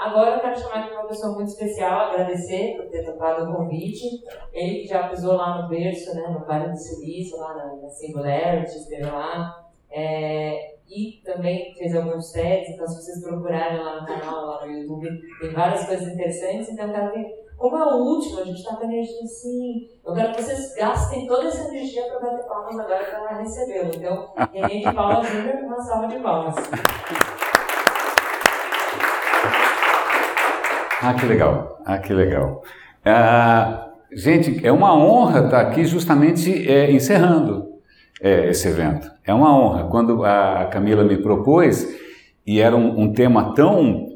Agora eu quero chamar aqui uma pessoa muito especial, agradecer por ter topado o convite. Ele que já pisou lá no berço, né, no Vale do Silício, lá na, na Singularity, esteve lá. É, e também fez alguns testes, então se vocês procurarem lá no canal, lá no YouTube, tem várias coisas interessantes. Então eu quero ver, como é o último, a gente está com energia assim, eu quero que vocês gastem toda essa energia para bater palmas agora para recebê-lo. Então, René de Paula Júnior, uma salva de palmas. Ah, que legal. Ah, que legal. Ah, gente, é uma honra estar aqui justamente é, encerrando é, esse evento. É uma honra. Quando a Camila me propôs, e era um, um tema tão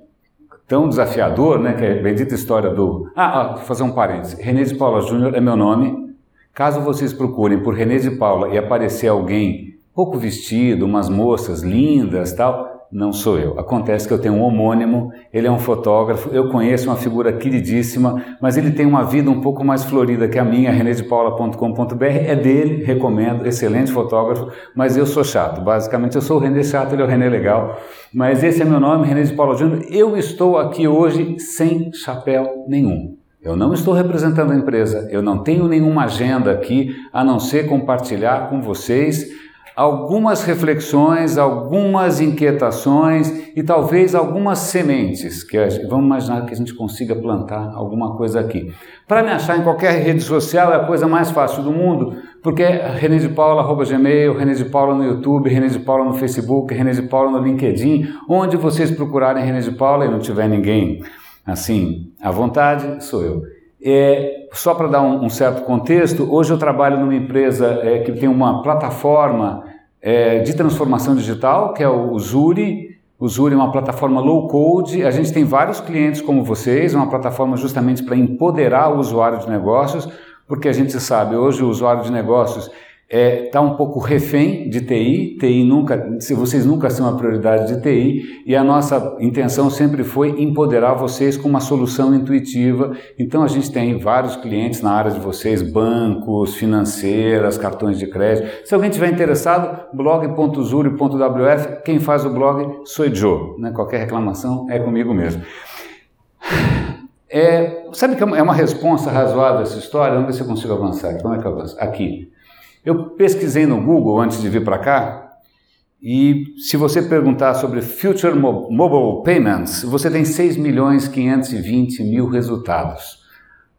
tão desafiador, né, que é a bendita história do... Ah, ah, vou fazer um parênteses. René de Paula Júnior é meu nome. Caso vocês procurem por René de Paula e aparecer alguém pouco vestido, umas moças lindas tal, não sou eu. Acontece que eu tenho um homônimo, ele é um fotógrafo, eu conheço uma figura queridíssima, mas ele tem uma vida um pouco mais florida que a minha, renedepaula.com.br, é dele, recomendo, excelente fotógrafo, mas eu sou chato. Basicamente, eu sou o René chato, ele é o René legal. Mas esse é meu nome, René de Paula Júnior. Eu estou aqui hoje sem chapéu nenhum. Eu não estou representando a empresa, eu não tenho nenhuma agenda aqui a não ser compartilhar com vocês algumas reflexões, algumas inquietações e talvez algumas sementes que vamos imaginar que a gente consiga plantar alguma coisa aqui. Para me achar em qualquer rede social é a coisa mais fácil do mundo, porque é René de Paula, arroba Gmail, René de Paula no YouTube, René de Paula no Facebook, René de Paula no LinkedIn, onde vocês procurarem René de Paula e não tiver ninguém assim à vontade, sou eu. É, só para dar um, um, certo contexto, hoje eu trabalho numa empresa é, que tem uma plataforma é, de transformação digital, que é o Zuri. O Zuri é uma plataforma low code. A gente tem vários clientes como vocês, uma plataforma justamente para empoderar o usuário de negócios, porque a gente sabe, hoje o usuário de negócios está é, tá um pouco refém de TI, TI nunca, se vocês nunca são a prioridade de TI, e a nossa intenção sempre foi empoderar vocês com uma solução intuitiva. Então a gente tem vários clientes na área de vocês, bancos, financeiras, cartões de crédito. Se alguém tiver interessado, blog.zuri.wf, quem faz o blog sou Joe, né? qualquer reclamação é comigo mesmo. É, sabe que é uma resposta razoável essa história? Vamos ver se eu consigo avançar. Como é que eu avanço? Aqui. Eu pesquisei no Google antes de vir para cá e se você perguntar sobre Future Mobile Payments, você tem 6 milhões 520 mil resultados.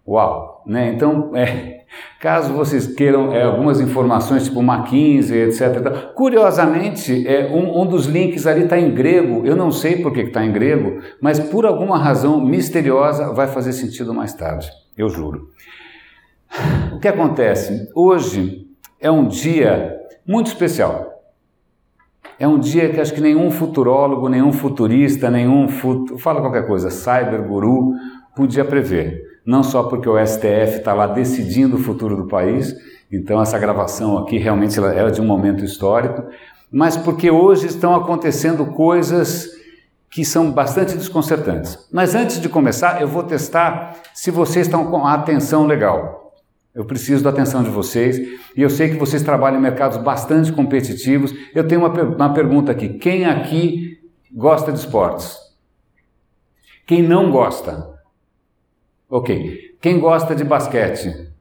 Uau! Né? Então, é, caso vocês queiram é, algumas informações, tipo McKinsey, etc. Curiosamente, é, um, um dos links ali está em grego. Eu não sei por que está em grego, mas por alguma razão misteriosa vai fazer sentido mais tarde. Eu juro. O que acontece? Hoje, é um dia muito especial. É um dia que acho que nenhum futurólogo, nenhum futurista, nenhum fut... fala qualquer coisa, cyberguru podia prever. Não só porque o STF está lá decidindo o futuro do país, então essa gravação aqui realmente é de um momento histórico, mas porque hoje estão acontecendo coisas que são bastante desconcertantes. Mas antes de começar, eu vou testar se vocês estão com a atenção legal. Eu preciso da atenção de vocês e eu sei que vocês trabalham em mercados bastante competitivos. Eu tenho uma, uma pergunta aqui: quem aqui gosta de esportes? Quem não gosta? Ok. Quem gosta de basquete?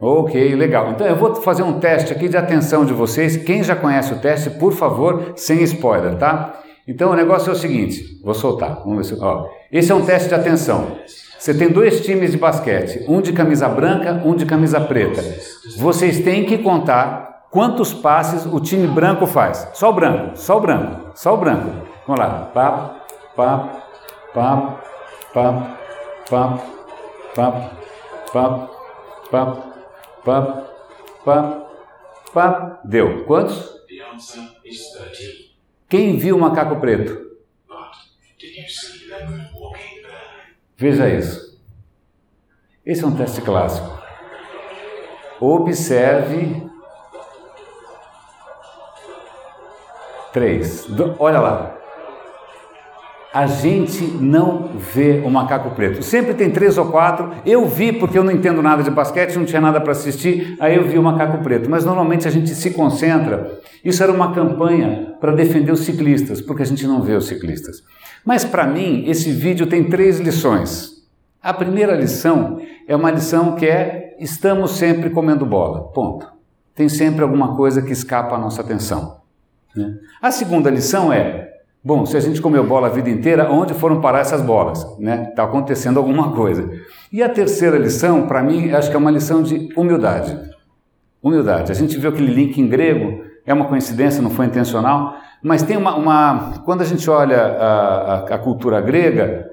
Ok, legal. Então eu vou fazer um teste aqui de atenção de vocês. Quem já conhece o teste, por favor, sem spoiler, tá? Então o negócio é o seguinte: vou soltar. Vamos ver se. Ó, esse é um teste de atenção. Você tem dois times de basquete, um de camisa branca, um de camisa preta. Vocês têm que contar quantos passes o time branco faz. Só o branco, só o branco, só o branco. Vamos lá. Pá, pá, pá, pá, pá, pá, pá, pá, pá, pá, pá. Deu. Quantos? Quem viu o macaco preto? Veja isso. Esse é um teste clássico. Observe. Três. Olha lá. A gente não vê o macaco preto. Sempre tem três ou quatro. Eu vi porque eu não entendo nada de basquete, não tinha nada para assistir, aí eu vi o macaco preto. Mas normalmente a gente se concentra. Isso era uma campanha para defender os ciclistas, porque a gente não vê os ciclistas. Mas para mim, esse vídeo tem três lições. A primeira lição é uma lição que é: estamos sempre comendo bola. Ponto. Tem sempre alguma coisa que escapa à nossa atenção. Né? A segunda lição é: Bom, se a gente comeu bola a vida inteira, onde foram parar essas bolas? Está né? Tá acontecendo alguma coisa. E a terceira lição, para mim, acho que é uma lição de humildade. Humildade. A gente viu aquele link em grego, é uma coincidência, não foi intencional, mas tem uma. uma quando a gente olha a, a, a cultura grega,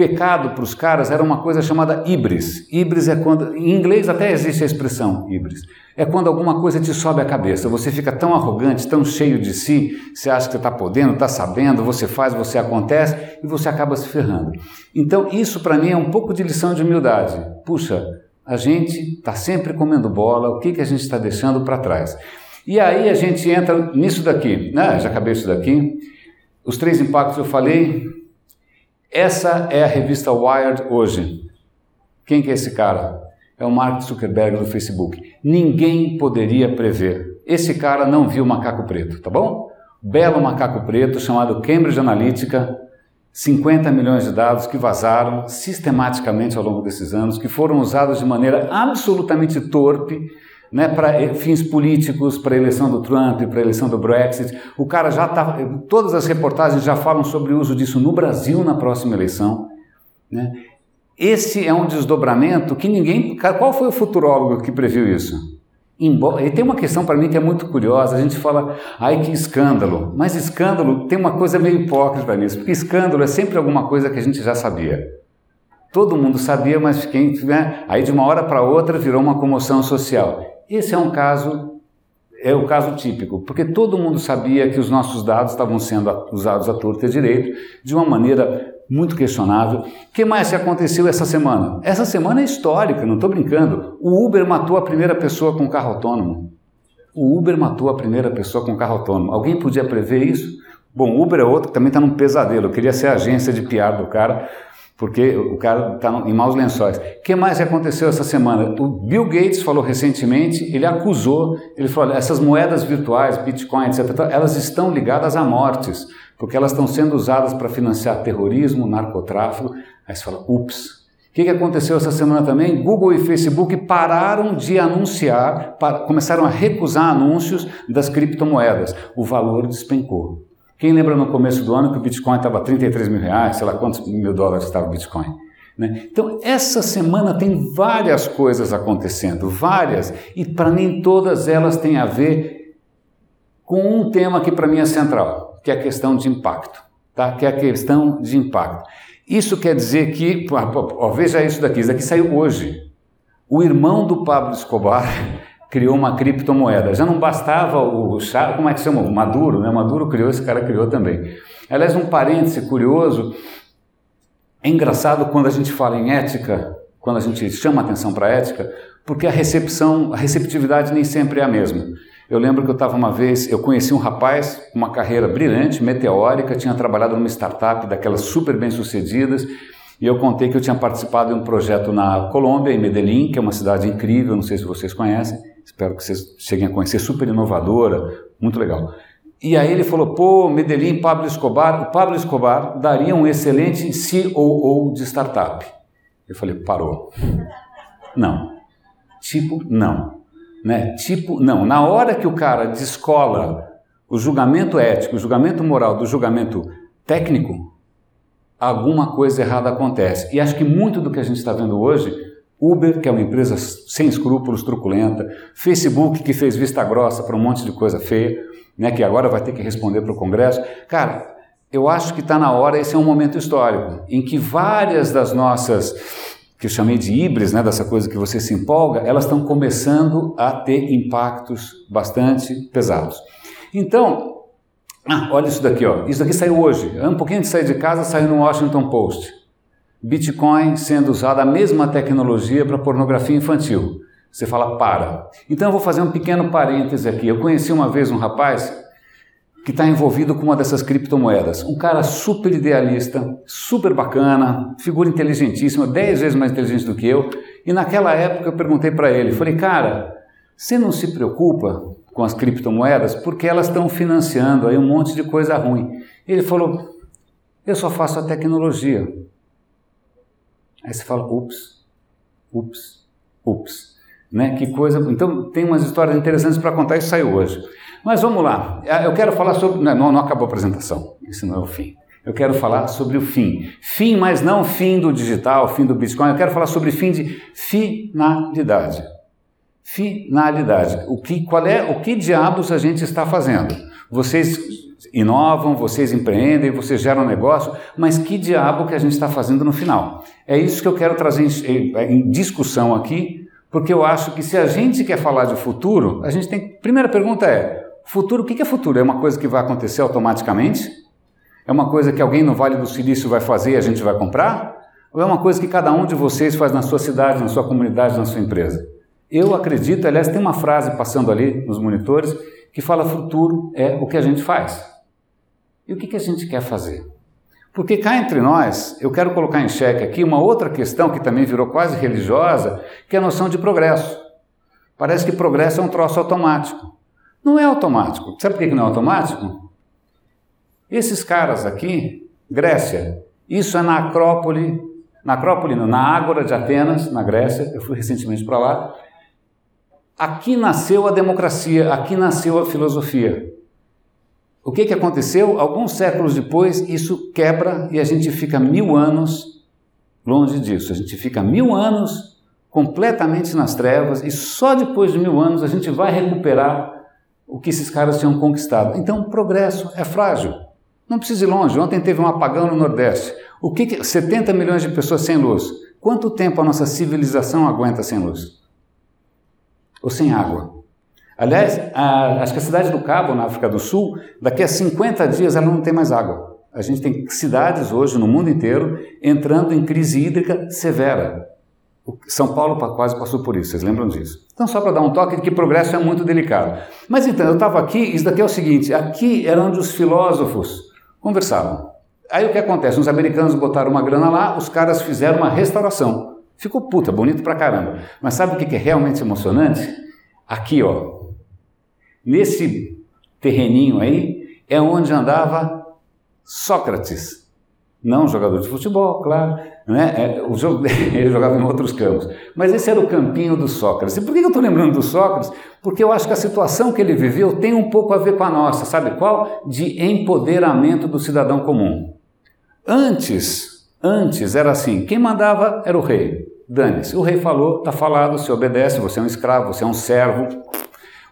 pecado para os caras era uma coisa chamada ibris. Ibris é quando, em inglês até existe a expressão ibris. É quando alguma coisa te sobe a cabeça. Você fica tão arrogante, tão cheio de si, você acha que está podendo, está sabendo, você faz, você acontece e você acaba se ferrando. Então isso para mim é um pouco de lição de humildade. Puxa, a gente está sempre comendo bola. O que que a gente está deixando para trás? E aí a gente entra nisso daqui, né? Já acabei isso daqui. Os três impactos eu falei, essa é a revista Wired hoje. Quem que é esse cara? É o Mark Zuckerberg do Facebook. Ninguém poderia prever. Esse cara não viu macaco preto, tá bom? Belo macaco preto chamado Cambridge Analytica, 50 milhões de dados que vazaram sistematicamente ao longo desses anos, que foram usados de maneira absolutamente torpe né, para fins políticos, para a eleição do Trump, para a eleição do Brexit. O cara já está. Todas as reportagens já falam sobre o uso disso no Brasil na próxima eleição. Né? Esse é um desdobramento que ninguém. Qual foi o futurólogo que previu isso? E tem uma questão para mim que é muito curiosa, a gente fala, ai que escândalo, mas escândalo tem uma coisa meio hipócrita nisso, porque escândalo é sempre alguma coisa que a gente já sabia. Todo mundo sabia, mas quem, né? aí de uma hora para outra virou uma comoção social. Esse é um caso, é o caso típico, porque todo mundo sabia que os nossos dados estavam sendo usados à torta e direito de uma maneira muito questionável. O que mais aconteceu essa semana? Essa semana é histórica, não estou brincando. O Uber matou a primeira pessoa com carro autônomo. O Uber matou a primeira pessoa com carro autônomo. Alguém podia prever isso? Bom, Uber é outro que também está num pesadelo. Eu queria ser a agência de PR do cara, porque o cara está em maus lençóis. O que mais aconteceu essa semana? O Bill Gates falou recentemente, ele acusou, ele falou, essas moedas virtuais, Bitcoin, etc., elas estão ligadas a mortes, porque elas estão sendo usadas para financiar terrorismo, narcotráfico. Aí você fala, ups. O que, aconteceu essa semana também? Google e Facebook pararam de anunciar, começaram a recusar anúncios das criptomoedas. O valor despencou. Quem lembra no começo do ano que o Bitcoin estava 33 mil reais, sei lá quantos mil dólares estava o Bitcoin? Né? Então, essa semana tem várias coisas acontecendo, várias, e para mim todas elas têm a ver com um tema que para mim é central, que é a questão de impacto, tá? que é a questão de impacto. Isso quer dizer que, ó, veja isso daqui, isso daqui saiu hoje. O irmão do Pablo Escobar criou uma criptomoeda. Já não bastava o chá, como é que chama? Maduro, né? Maduro criou, esse cara criou também. Aliás, um parêntese curioso, é engraçado quando a gente fala em ética, quando a gente chama atenção para a ética, porque a recepção, a receptividade nem sempre é a mesma. Eu lembro que eu estava uma vez, eu conheci um rapaz com uma carreira brilhante, meteórica, tinha trabalhado numa startup daquelas super bem sucedidas, e eu contei que eu tinha participado de um projeto na Colômbia, em Medellín, que é uma cidade incrível, não sei se vocês conhecem, espero que vocês cheguem a conhecer, super inovadora, muito legal. E aí ele falou, pô, Medellín, Pablo Escobar, o Pablo Escobar daria um excelente COO de startup. Eu falei, parou. Não. Tipo, não. Né? Tipo, não. Na hora que o cara descola o julgamento ético, o julgamento moral do julgamento técnico, alguma coisa errada acontece. E acho que muito do que a gente está vendo hoje Uber, que é uma empresa sem escrúpulos, truculenta, Facebook, que fez vista grossa para um monte de coisa feia, né, que agora vai ter que responder para o Congresso. Cara, eu acho que está na hora, esse é um momento histórico, em que várias das nossas, que eu chamei de híbridas, né, dessa coisa que você se empolga, elas estão começando a ter impactos bastante pesados. Então, ah, olha isso daqui, ó. isso daqui saiu hoje, um pouquinho de sair de casa, saiu no Washington Post. Bitcoin sendo usada a mesma tecnologia para pornografia infantil. Você fala, para. Então eu vou fazer um pequeno parêntese aqui. Eu conheci uma vez um rapaz que está envolvido com uma dessas criptomoedas. Um cara super idealista, super bacana, figura inteligentíssima, dez vezes mais inteligente do que eu. E naquela época eu perguntei para ele, falei, cara, você não se preocupa com as criptomoedas porque elas estão financiando aí um monte de coisa ruim. Ele falou, eu só faço a tecnologia. Aí você fala, ups, ups, ups. Né? Que coisa. Então tem umas histórias interessantes para contar e saiu hoje. Mas vamos lá. Eu quero falar sobre. Não, não acabou a apresentação. Isso não é o fim. Eu quero falar sobre o fim. Fim, mas não fim do digital, fim do Bitcoin. Eu quero falar sobre fim de finalidade. Finalidade. O que, qual é, o que diabos a gente está fazendo? Vocês inovam, vocês empreendem, vocês geram negócio, mas que diabo que a gente está fazendo no final? É isso que eu quero trazer em, discussão aqui, porque eu acho que se a gente quer falar de futuro, a gente tem. Primeira pergunta é: futuro, o que é futuro? É uma coisa que vai acontecer automaticamente? É uma coisa que alguém no Vale do Silício vai fazer e a gente vai comprar? Ou é uma coisa que cada um de vocês faz na sua cidade, na sua comunidade, na sua empresa? Eu acredito, aliás, tem uma frase passando ali nos monitores que fala: futuro é o que a gente faz. E o que, que a gente quer fazer? Porque cá entre nós, eu quero colocar em xeque aqui uma outra questão que também virou quase religiosa, que é a noção de progresso. Parece que progresso é um troço automático. Não é automático. Sabe por que não é automático? Esses caras aqui, Grécia, isso é na Acrópole, na Acrópole não, na Ágora de Atenas, na Grécia, eu fui recentemente para lá. Aqui nasceu a democracia, aqui nasceu a filosofia. O que, que aconteceu? Alguns séculos depois, isso quebra e a gente fica mil anos longe disso. A gente fica mil anos completamente nas trevas e só depois de mil anos a gente vai recuperar o que esses caras tinham conquistado. Então, o progresso é frágil. Não precisa ir longe. Ontem teve um apagão no Nordeste. O que, que 70 milhões de pessoas sem luz. Quanto tempo a nossa civilização aguenta sem luz? Ou sem água? Aliás, a, acho que a cidade do Cabo, na África do Sul, daqui a 50 dias ela não tem mais água. A gente tem cidades hoje no mundo inteiro entrando em crise hídrica severa. São Paulo quase passou por isso, vocês lembram disso? Então, só para dar um toque de que progresso é muito delicado. Mas então, eu estava aqui, isso daqui é o seguinte: aqui era onde os filósofos conversavam. Aí o que acontece? Os americanos botaram uma grana lá, os caras fizeram uma restauração. Ficou puta, bonito pra caramba. Mas sabe o que é realmente emocionante? Aqui, ó, Nesse terreninho aí é onde andava Sócrates, não jogador de futebol, claro, né? O jogo, ele jogava em outros campos, mas esse era o campinho do Sócrates. E por que eu estou lembrando do Sócrates? Porque eu acho que a situação que ele viveu tem um pouco a ver com a nossa, sabe qual? De empoderamento do cidadão comum. Antes, antes era assim, quem mandava era o rei. Dane-se, o rei falou, está falado, se obedece, você é um escravo, você é um servo,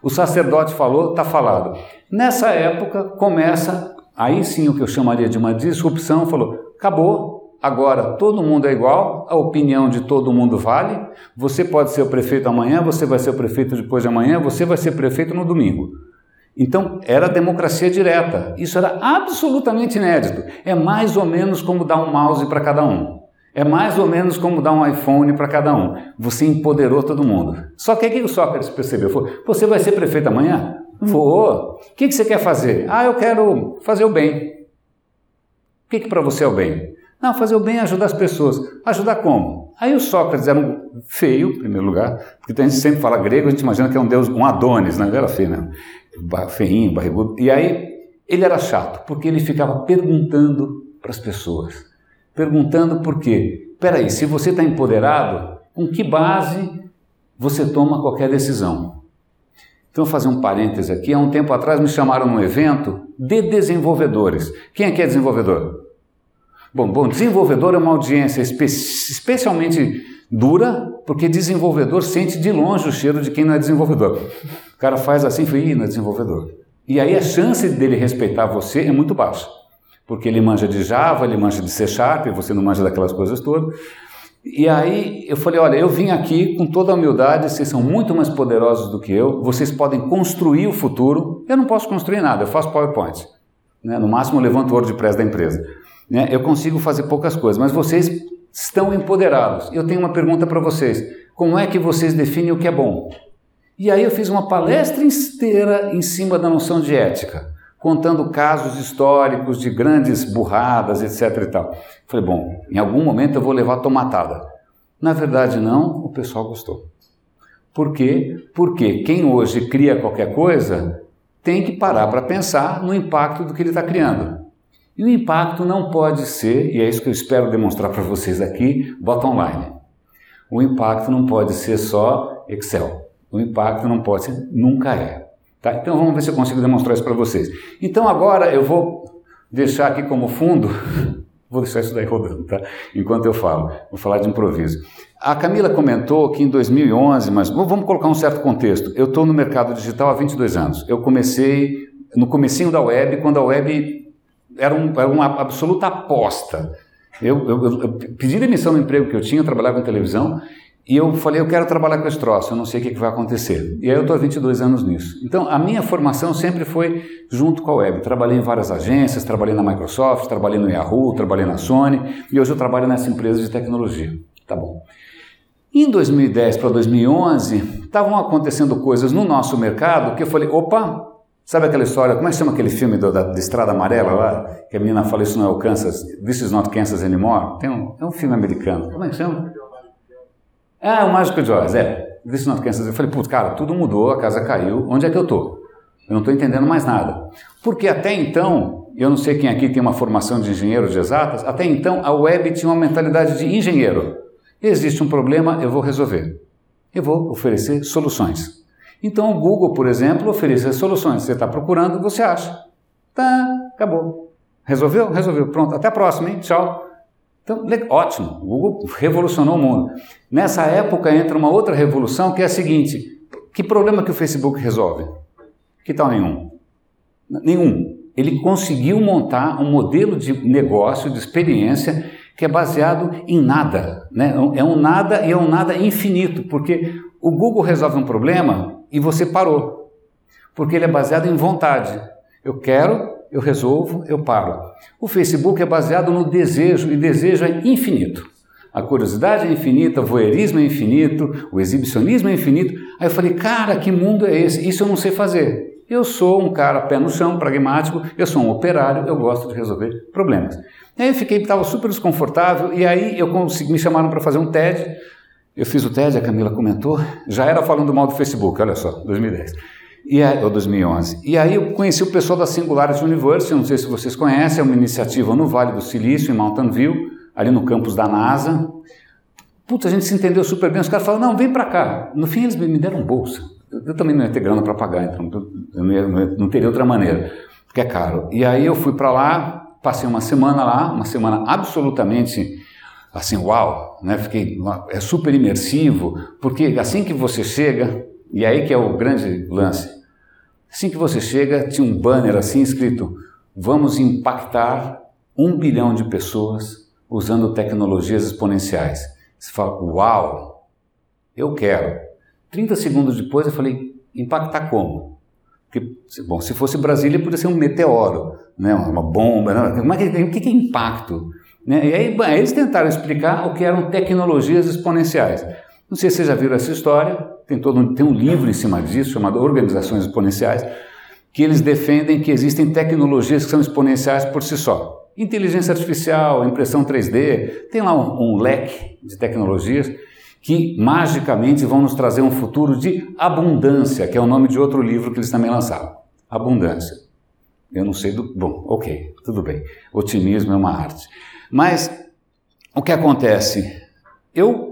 o sacerdote falou, está falado. Nessa época começa, aí sim o que eu chamaria de uma disrupção, falou, acabou, agora todo mundo é igual, a opinião de todo mundo vale, você pode ser o prefeito amanhã, você vai ser o prefeito depois de amanhã, você vai ser prefeito no domingo. Então, era democracia direta. Isso era absolutamente inédito. É mais ou menos como dar um mouse para cada um. É mais ou menos como dar um iPhone para cada um. Você empoderou todo mundo. Só que o que o Sócrates percebeu? Você vai ser prefeito amanhã? Vou. O que, que você quer fazer? Ah, eu quero fazer o bem. O que, que para você é o bem? Não, fazer o bem é ajudar as pessoas. Ajudar como? Aí o Sócrates era um feio, em primeiro lugar, porque a gente sempre fala grego, a gente imagina que é um deus, um Adonis, né? Ele era feio, né? Feinho, barrigudo. E aí ele era chato, porque ele ficava perguntando para as pessoas perguntando por quê. Peraí, se você está empoderado, com que base você toma qualquer decisão? Então, vou fazer um parêntese aqui. Há um tempo atrás me chamaram num evento de desenvolvedores. Quem aqui é desenvolvedor? Bom, bom, desenvolvedor é uma audiência espe especialmente dura, porque desenvolvedor sente de longe o cheiro de quem não é desenvolvedor. O cara faz assim e não é desenvolvedor. E aí a chance dele respeitar você é muito baixa porque ele manja de Java, ele manja de C Sharp, você não manja daquelas coisas todas. E aí eu falei, olha, eu vim aqui com toda a humildade, vocês são muito mais poderosos do que eu, vocês podem construir o futuro. Eu não posso construir nada, eu faço PowerPoint. Né? No máximo eu levanto o WordPress da empresa. Né? Eu consigo fazer poucas coisas, mas vocês estão empoderados. Eu tenho uma pergunta para vocês. Como é que vocês definem o que é bom? E aí eu fiz uma palestra inteira em cima da noção de ética. Contando casos históricos de grandes burradas, etc. e tal. Falei, bom, em algum momento eu vou levar tomatada. Na verdade, não, o pessoal gostou. Por quê? Porque quem hoje cria qualquer coisa tem que parar para pensar no impacto do que ele está criando. E o impacto não pode ser, e é isso que eu espero demonstrar para vocês aqui, bottom line. O impacto não pode ser só Excel. O impacto não pode ser, nunca é. Tá? Então vamos ver se eu consigo demonstrar isso para vocês. Então agora eu vou deixar aqui como fundo, vou deixar isso daí rodando, tá? Enquanto eu falo, vou falar de improviso. A Camila comentou que em 2011, mas vamos colocar um certo contexto. Eu estou no mercado digital há 22 anos. Eu comecei no comecinho da web, quando a web era, um, era uma absoluta aposta. Eu, eu, eu, pedi demissão no emprego que eu tinha, eu trabalhava em televisão, e eu falei, eu quero trabalhar com esse troço, eu não sei o que, vai acontecer. E aí eu estou há 22 anos nisso. Então, a minha formação sempre foi junto com a web. Trabalhei em várias agências, trabalhei na Microsoft, trabalhei no Yahoo, trabalhei na Sony, e hoje eu trabalho nessa empresa de tecnologia. Tá bom. Em 2010 para 2011, estavam acontecendo coisas no nosso mercado que eu falei, opa, Sabe aquela história, como é que chama aquele filme do, da, da, Estrada Amarela lá? Que a menina fala, isso não é o Kansas, this is not Kansas anymore. Tem um, é um filme americano. Como é que chama? Ah, o Mágico de Oz, é. Is not Kansas. Eu falei, putz, cara, tudo mudou, a casa caiu, onde é que eu tô? Eu não estou entendendo mais nada. Porque até então, eu não sei quem aqui tem uma formação de engenheiro de exatas, até então a web tinha uma mentalidade de engenheiro. Existe um problema, eu vou resolver. Eu vou oferecer soluções. Então o Google, por exemplo, oferece soluções. Você está procurando, você acha. Tá, acabou. Resolveu? Resolveu. Pronto, até a próxima, hein? Tchau. Então, ótimo, o Google revolucionou o mundo. Nessa época entra uma outra revolução que é a seguinte: que problema que o Facebook resolve? Que tal nenhum? Nenhum. Ele conseguiu montar um modelo de negócio, de experiência, que é baseado em nada. Né? É um nada e é um nada infinito, porque o Google resolve um problema e você parou. Porque ele é baseado em vontade. Eu quero, eu resolvo, eu paro. O Facebook é baseado no desejo, e desejo é infinito. A curiosidade é infinita, o voyeurismo é infinito, o exibicionismo é infinito. Aí eu falei, cara, que mundo é esse? Isso eu não sei fazer. Eu sou um cara pé no chão, pragmático, eu sou um operário, eu gosto de resolver problemas. E aí eu fiquei, estava super desconfortável, e aí eu consegui, me chamaram para fazer um TED, eu fiz o TED, a Camila comentou, já era falando mal do Facebook, olha só, 2010. E aí, ou 2011. E aí eu conheci o pessoal da Singularity University, não sei se vocês conhecem, é uma iniciativa no Vale do Silício, em Mountain View, ali no campus da NASA. Putz, a gente se entendeu super bem. Os caras falaram, não, vem para cá. No fim eles me deram bolsa. Eu também não ia ter grana para pagar, então eu não, ia, não teria outra maneira, porque é caro. E aí eu fui para lá, passei uma semana lá, uma semana absolutamente assim, uau, né? Fiquei, é super imersivo, porque assim que você chega, e aí que é o grande lance, assim que você chega, tinha um banner assim escrito: Vamos impactar um bilhão de pessoas usando tecnologias exponenciais. Você fala, uau, eu quero. 30 segundos depois eu falei, impactar como? Porque, bom, se fosse Brasília, poderia ser um meteoro, né? uma bomba. Né? Mas o que é impacto? Né? E aí, eles tentaram explicar o que eram tecnologias exponenciais. Não sei se vocês já viram essa história, tem, todo tem um livro em cima disso, chamado Organizações Exponenciais, que eles defendem que existem tecnologias que são exponenciais por si só. Inteligência artificial, impressão 3D, tem lá um, um leque de tecnologias que magicamente vão nos trazer um futuro de abundância, que é o nome de outro livro que eles também lançaram. Abundância. Eu não sei do. Bom, ok, tudo bem. Otimismo é uma arte. Mas o que acontece? Eu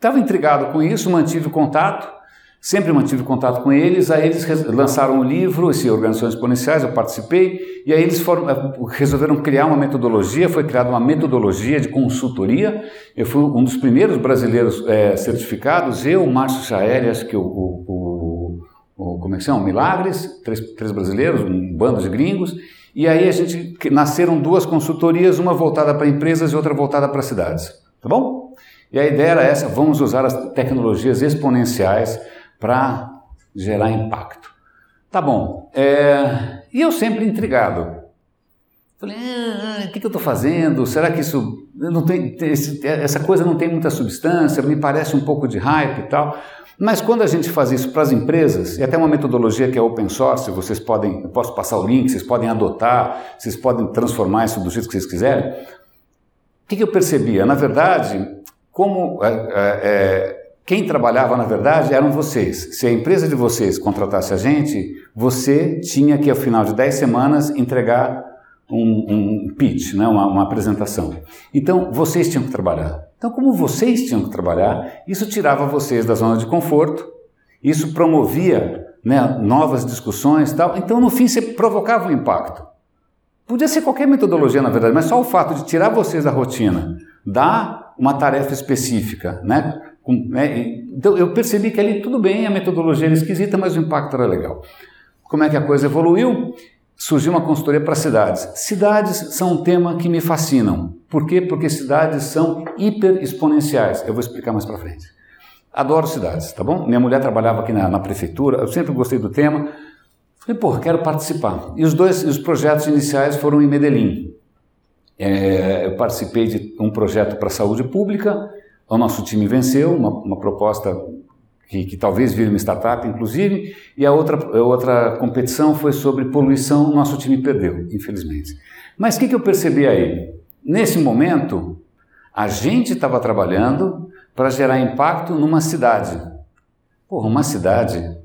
estava intrigado com isso, mantive contato, sempre mantive contato com eles. Aí eles lançaram um livro, esse Organizações Exponenciais, eu participei, e aí eles foram, eh, resolveram criar uma metodologia. Foi criada uma metodologia de consultoria. Eu fui um dos primeiros brasileiros é, certificados, eu, Márcio Chaeri, acho que o, o, o, o como é que são? Milagres, três, três brasileiros, um bando de gringos. E aí a gente nasceram duas consultorias, uma voltada para empresas e outra voltada para cidades. Tá bom? E a ideia era essa: vamos usar as tecnologias exponenciais para gerar impacto. Tá bom. É... E eu sempre intrigado. Falei, ah, o que, eu estou fazendo? Será que isso não tem, essa coisa não tem muita substância? Me parece um pouco de hype e tal. Mas quando a gente faz isso para as empresas, e até uma metodologia que é open source, vocês podem, eu posso passar o link, vocês podem adotar, vocês podem transformar isso do jeito que vocês quiserem. O que, que eu percebia? Na verdade, como é, é, é quem trabalhava, na verdade, eram vocês. Se a empresa de vocês contratasse a gente, você tinha que, ao final de 10 semanas, entregar um, um pitch, né? uma, uma apresentação. Então, vocês tinham que trabalhar. Então, como vocês tinham que trabalhar, isso tirava vocês da zona de conforto, isso promovia né, novas discussões tal. Então, no fim, você provocava um impacto. Podia ser qualquer metodologia, na verdade, mas só o fato de tirar vocês da rotina, dar uma tarefa específica, né? né? Então, eu percebi que ali tudo bem, a metodologia era esquisita, mas o impacto era legal. Como é que a coisa evoluiu? surgiu uma consultoria para cidades. Cidades são um tema que me fascinam. Por quê? Porque cidades são hiper exponenciais. Eu vou explicar mais para frente. Adoro cidades, tá bom? Minha mulher trabalhava aqui na, na, prefeitura, eu sempre gostei do tema. Falei, pô, quero participar. E os dois os projetos iniciais foram em Medellín. É, eu participei de um projeto para saúde pública, o nosso time venceu, uma, uma proposta que, que, talvez vire uma startup, inclusive, e a outra, a outra competição foi sobre poluição, nosso time perdeu, infelizmente. Mas o que, que eu percebi aí? Nesse momento, a gente estava trabalhando para gerar impacto numa cidade. Porra, uma cidade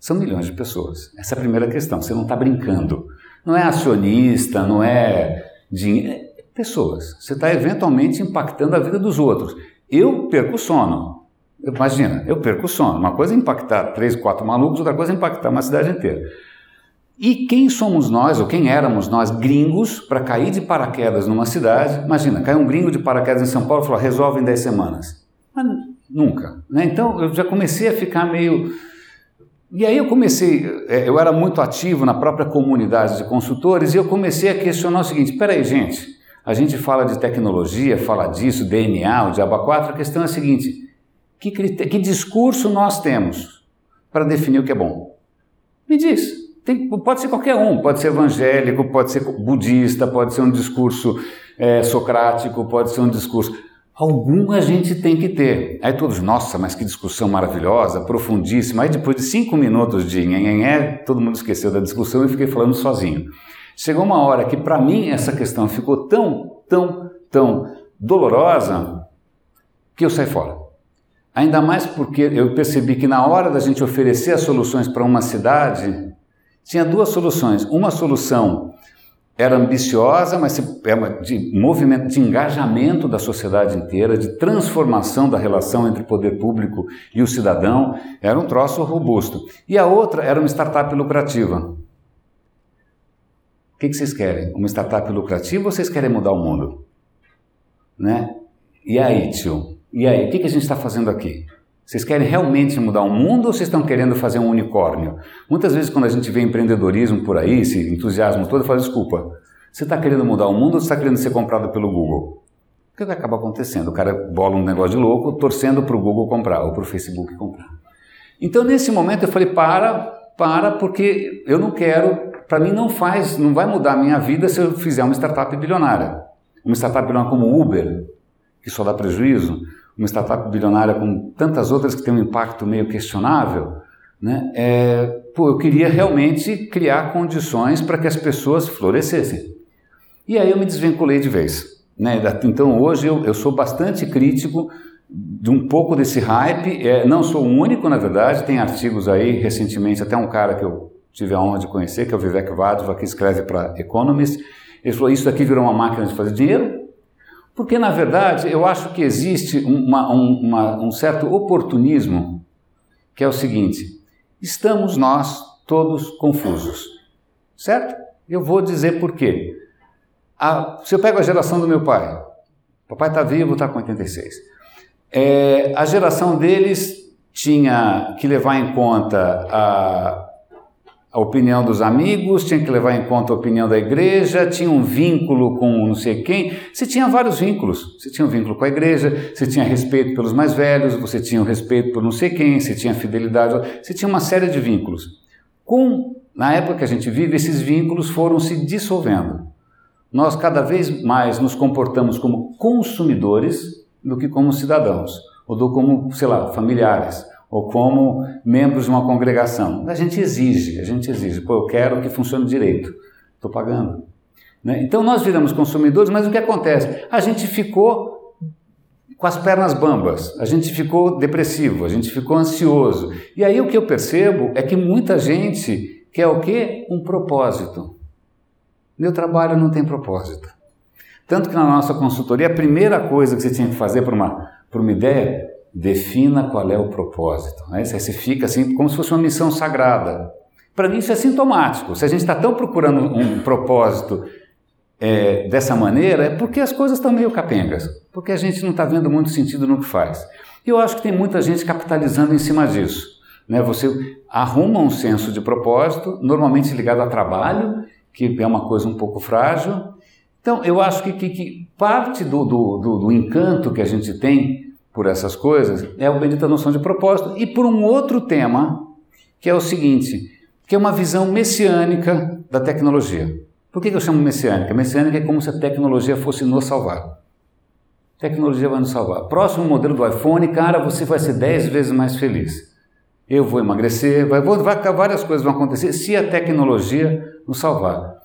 são milhões de pessoas. Essa é a primeira questão, você não está brincando. Não é acionista, não é dinheiro, pessoas. Você está eventualmente impactando a vida dos outros. Eu perco sono, Imagina, eu perco sono. Uma coisa é impactar três, quatro malucos, outra coisa é impactar uma cidade inteira. E quem somos nós, ou quem éramos nós, gringos, para cair de paraquedas numa cidade? Imagina, cai um gringo de paraquedas em São Paulo e falou, resolve em 10 semanas. Mas nunca. Né? Então eu já comecei a ficar meio. E aí eu comecei, é, eu era muito ativo na própria comunidade de consultores e eu comecei a questionar o seguinte: peraí, gente, a gente fala de tecnologia, fala disso, DNA, o Diaba 4, a questão é a seguinte: que, que discurso nós temos para definir o que é bom? Me diz. Tem, pode ser qualquer um, pode ser evangélico, pode ser budista, pode ser um discurso é, socrático, pode ser um discurso. Algum a gente tem que ter. Aí todos, nossa, mas que discussão maravilhosa, profundíssima. Aí depois de cinco minutos de nhenhenhé, todo mundo esqueceu da discussão e fiquei falando sozinho. Chegou uma hora que para mim essa questão ficou tão, tão, tão dolorosa que eu saí fora. Ainda mais porque eu percebi que na hora da gente oferecer as soluções para uma cidade, tinha duas soluções. Uma solução era ambiciosa, mas é de movimento, de engajamento da sociedade inteira, de transformação da relação entre o poder público e o cidadão, era um troço robusto. E a outra era uma startup lucrativa. O que, vocês querem? Uma startup lucrativa ou vocês querem mudar o mundo? Né? E aí, tio? E aí, o que, a gente está fazendo aqui? Vocês querem realmente mudar o mundo ou vocês estão querendo fazer um unicórnio? Muitas vezes, quando a gente vê empreendedorismo por aí, esse entusiasmo todo, fala: desculpa, você está querendo mudar o mundo ou você está querendo ser comprado pelo Google? O que vai acabar acontecendo? O cara bola um negócio de louco, torcendo para o Google comprar ou para o Facebook comprar. Então, nesse momento, eu falei: para, para, porque eu não quero, para mim não faz, não vai mudar a minha vida se eu fizer uma startup bilionária. Uma startup bilionária como Uber, que só dá prejuízo, uma startup bilionária com tantas outras que tem um impacto meio questionável, né? É, pô, eu queria realmente criar condições para que as pessoas florescessem. E aí eu me desvinculei de vez. Né? Então hoje eu, eu sou bastante crítico de um pouco desse hype. É, não sou o único, na verdade, tem artigos aí recentemente, até um cara que eu tive a honra de conhecer, que é o Vivek Vadva, que escreve para Economist. Ele falou: Isso aqui virou uma máquina de fazer dinheiro. Porque, na verdade, eu acho que existe uma, um, uma, um certo oportunismo, que é o seguinte: estamos nós todos confusos, certo? Eu vou dizer por quê. A, se eu pego a geração do meu pai, papai está vivo, está com 86. É, a geração deles tinha que levar em conta a a opinião dos amigos, tinha que levar em conta a opinião da igreja, tinha um vínculo com não sei quem. Você tinha vários vínculos. Você tinha um vínculo com a igreja, você tinha respeito pelos mais velhos, você tinha um respeito por não sei quem, você tinha fidelidade, você tinha uma série de vínculos. Com, na época que a gente vive, esses vínculos foram se dissolvendo. Nós cada vez mais nos comportamos como consumidores do que como cidadãos, ou do como, sei lá, familiares ou como membros de uma congregação. A gente exige, a gente exige. Pô, eu quero que funcione direito. Estou pagando. Né? Então nós viramos consumidores, mas o que acontece? A gente ficou com as pernas bambas, a gente ficou depressivo, a gente ficou ansioso. E aí o que eu percebo é que muita gente quer o quê? Um propósito. Meu trabalho não tem propósito. Tanto que na nossa consultoria, a primeira coisa que você tinha que fazer para uma, para uma ideia, defina qual é o propósito. Né? Você fica assim, como se fosse uma missão sagrada. Para mim, isso é sintomático. Se a gente está tão procurando um propósito é, dessa maneira, é porque as coisas estão meio capengas, porque a gente não está vendo muito sentido no que faz. E eu acho que tem muita gente capitalizando em cima disso. Né? Você arruma um senso de propósito, normalmente ligado a trabalho, que é uma coisa um pouco frágil. Então, eu acho que, que, que parte do, do, do, do encanto que a gente tem por essas coisas é a bendita noção de propósito. E por um outro tema, que é o seguinte, que é uma visão messiânica da tecnologia. Por que eu chamo messiânica? Messiânica é como se a tecnologia fosse nos salvar. Tecnologia vai nos salvar. Próximo modelo do iPhone, cara, você vai ser 10 vezes mais feliz. Eu vou emagrecer, vai, vai, várias coisas vão acontecer se a tecnologia nos salvar.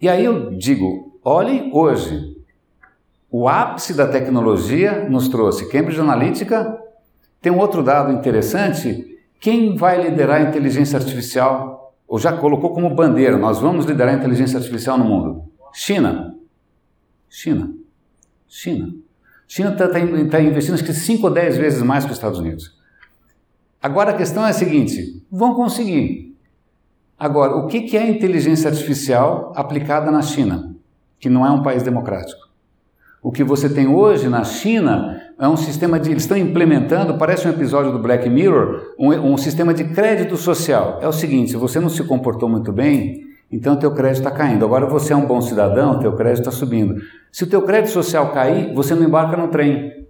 E aí eu digo, olhem hoje, o ápice da tecnologia nos trouxe Cambridge Analytica. Tem um outro dado interessante: quem vai liderar a inteligência artificial ou já colocou como bandeira, nós vamos liderar a inteligência artificial no mundo? China. China. China. China está tá, tá investindo acho que 5 ou 10 vezes mais que os Estados Unidos. Agora a questão é a seguinte: vão conseguir. Agora, o que é inteligência artificial aplicada na China, que não é um país democrático? O que você tem hoje na China é um sistema de. Eles estão implementando, parece um episódio do Black Mirror, um, um sistema de crédito social. É o seguinte: se você não se comportou muito bem, então teu crédito está caindo. Agora você é um bom cidadão, teu crédito está subindo. Se o teu crédito social cair, você não embarca no trem,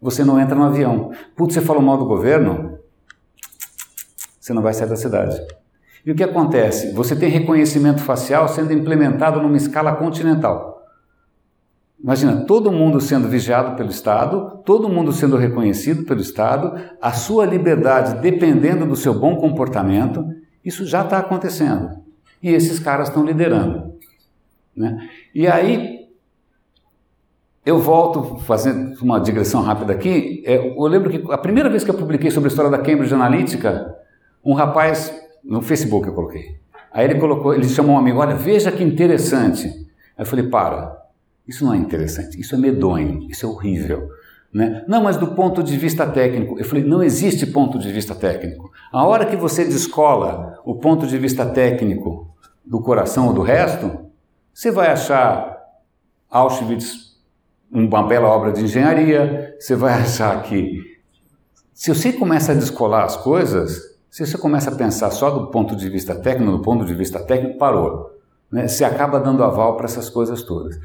você não entra no avião. Putz, você falou mal do governo, você não vai sair da cidade. E o que acontece? Você tem reconhecimento facial sendo implementado numa escala continental. Imagina, todo mundo sendo vigiado pelo Estado, todo mundo sendo reconhecido pelo Estado, a sua liberdade dependendo do seu bom comportamento, isso já está acontecendo. E esses caras estão liderando. Né? E aí, eu volto fazendo uma digressão rápida aqui. É, eu lembro que a primeira vez que eu publiquei sobre a história da Cambridge Analytica, um rapaz, no Facebook eu coloquei. Aí ele colocou, ele chamou um amigo, olha, veja que interessante. Aí eu falei, para, isso não é interessante, isso é medonho, isso é horrível. Né? Não, mas do ponto de vista técnico. Eu falei, não existe ponto de vista técnico. A hora que você descola o ponto de vista técnico do coração ou do resto, você vai achar Auschwitz uma bela obra de engenharia, você vai achar que. Se você começa a descolar as coisas, se você começa a pensar só do ponto de vista técnico, do ponto de vista técnico, parou. Né? Você acaba dando aval para essas coisas todas.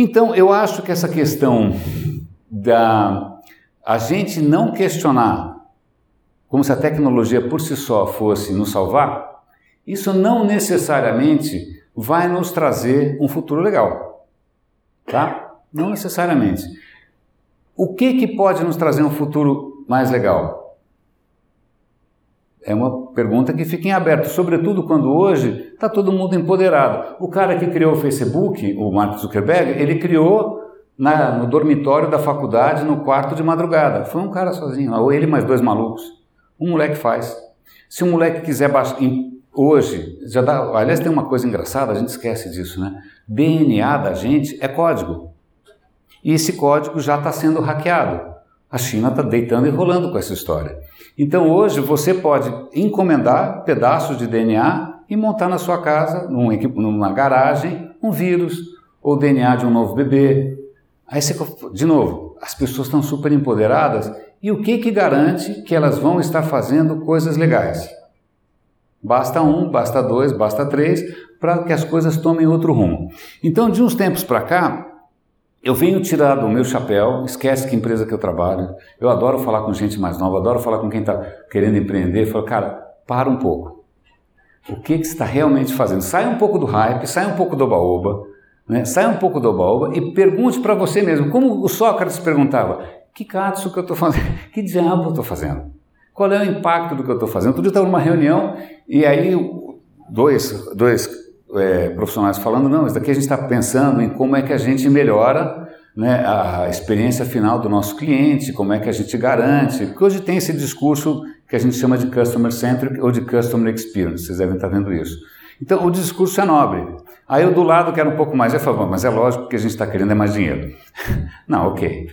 Então, eu acho que essa questão da a gente não questionar como se a tecnologia por si só fosse nos salvar, isso não necessariamente vai nos trazer um futuro legal. Tá? Não necessariamente. O que, que pode nos trazer um futuro mais legal? É uma pergunta que fica em aberto, sobretudo quando hoje está todo mundo empoderado. O cara que criou o Facebook, o Mark Zuckerberg, ele criou na, no dormitório da faculdade, no quarto de madrugada. Foi um cara sozinho, ou ele mais dois malucos. Um moleque faz. Se um moleque quiser baixar. Hoje, já dá. Aliás, tem uma coisa engraçada, a gente esquece disso, né? DNA da gente é código. E esse código já está sendo hackeado. A China está deitando e rolando com essa história. Então hoje você pode encomendar pedaços de DNA e montar na sua casa, numa garagem, um vírus ou DNA de um novo bebê. Aí você, de novo, as pessoas estão super empoderadas e o que que garante que elas vão estar fazendo coisas legais? Basta um, basta dois, basta três para que as coisas tomem outro rumo. Então, de uns tempos para cá, eu venho tirar do meu chapéu, esquece que empresa que eu trabalho. Eu adoro falar com gente mais nova, adoro falar com quem está querendo empreender. Falo, cara, para um pouco. O que, que você está realmente fazendo? Sai um pouco do hype, sai um pouco do oba-oba, né? sai um pouco do oba-oba e pergunte para você mesmo, como o Sócrates perguntava, Que catso que eu estou fazendo? Que diabo eu estou fazendo? Qual é o impacto do que eu estou fazendo? Outro dia eu estava numa reunião e aí dois, dois é, profissionais falando, não, isso daqui a gente está pensando em como é que a gente melhora né, a experiência final do nosso cliente, como é que a gente garante, porque hoje tem esse discurso que a gente chama de customer centric ou de customer experience, vocês devem estar vendo isso. Então, o discurso é nobre. Aí eu do lado quero um pouco mais, é favor, mas é lógico que a gente está querendo é mais dinheiro. Não, ok.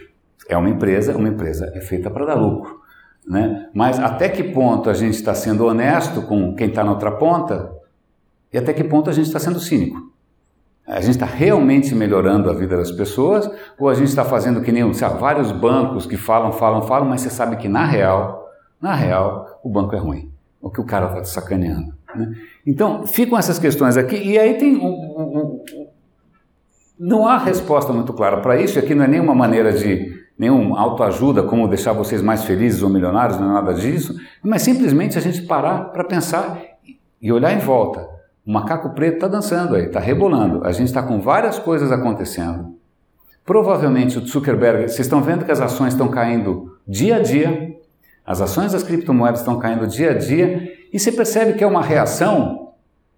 É uma empresa, uma empresa é feita para dar lucro. Né? Mas até que ponto a gente está sendo honesto com quem está na outra ponta e até que ponto a gente está sendo cínico? A gente está realmente melhorando a vida das pessoas ou a gente está fazendo que nem sabe, vários bancos que falam, falam, falam, mas você sabe que na real, na real, o banco é ruim, ou que o cara está te sacaneando. Né? Então, ficam essas questões aqui e aí tem um, um, um, não há resposta muito clara para isso, aqui não é nenhuma maneira de nenhum autoajuda, como deixar vocês mais felizes ou milionários, não é nada disso, mas simplesmente a gente parar para pensar e olhar em volta. O macaco preto está dançando aí, está rebolando. A gente está com várias coisas acontecendo. Provavelmente o Zuckerberg, vocês estão vendo que as ações estão caindo dia a dia, as ações das criptomoedas estão caindo dia a dia, e você percebe que é uma reação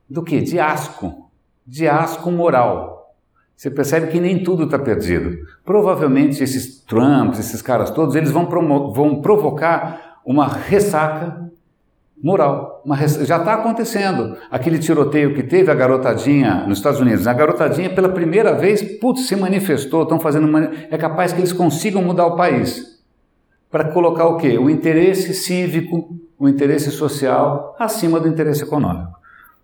do que? De asco, de asco moral. Você percebe que nem tudo está perdido. Provavelmente esses Trumps, esses caras todos, eles vão, vão provocar uma ressaca moral. Já está acontecendo. Aquele tiroteio que teve a garotadinha nos Estados Unidos. A garotadinha, pela primeira vez, putz, se manifestou, estão fazendo. É capaz que eles consigam mudar o país. Para colocar o quê? O interesse cívico, o interesse social acima do interesse econômico.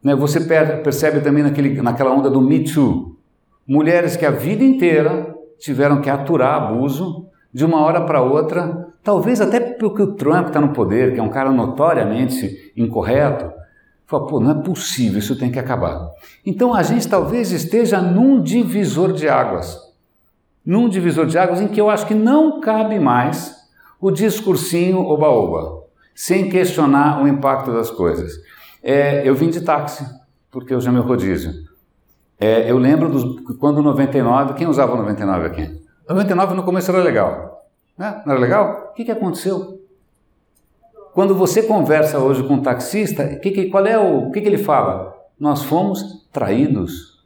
Né? Você percebe também naquele, naquela onda do Me Too Mulheres que a vida inteira tiveram que aturar abuso de uma hora para outra, talvez até porque o Trump está no poder, que é um cara notoriamente incorreto. Fala, pô, não é possível, isso tem que acabar. Então a gente talvez esteja num divisor de águas. Num divisor de águas em que eu acho que não cabe mais o discursinho oba-oba, sem questionar o impacto das coisas. É, eu vim de táxi, porque eu já me rodízio. É, eu lembro dos, quando 99, quem usava 99 aqui? 99 no começo era legal. Né? Não era legal? O que, que aconteceu? Quando você conversa hoje com um taxista, que, que, qual é o, o que, que ele fala? Nós fomos traídos.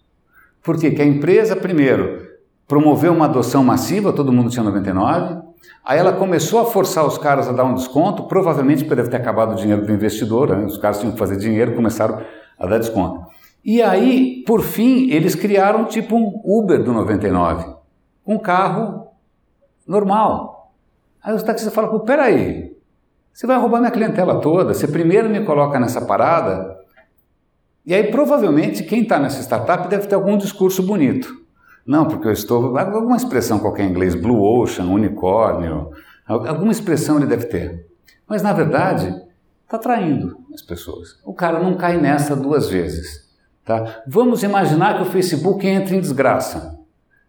Por quê? Que a empresa, primeiro, promoveu uma adoção massiva, todo mundo tinha 99, aí ela começou a forçar os caras a dar um desconto, provavelmente porque deve ter acabado o dinheiro do investidor, né? os caras tinham que fazer dinheiro, começaram a dar desconto. E aí, por fim, eles criaram tipo um Uber do 99, um carro normal. Aí os taxistas falam, pô, peraí, você vai roubar minha clientela toda, você primeiro me coloca nessa parada, e aí provavelmente quem está nessa startup deve ter algum discurso bonito. Não, porque eu estou, alguma expressão qualquer em inglês, blue ocean, unicórnio, alguma expressão ele deve ter. Mas na verdade, está traindo as pessoas. O cara não cai nessa duas vezes. Tá? Vamos imaginar que o Facebook entre em desgraça.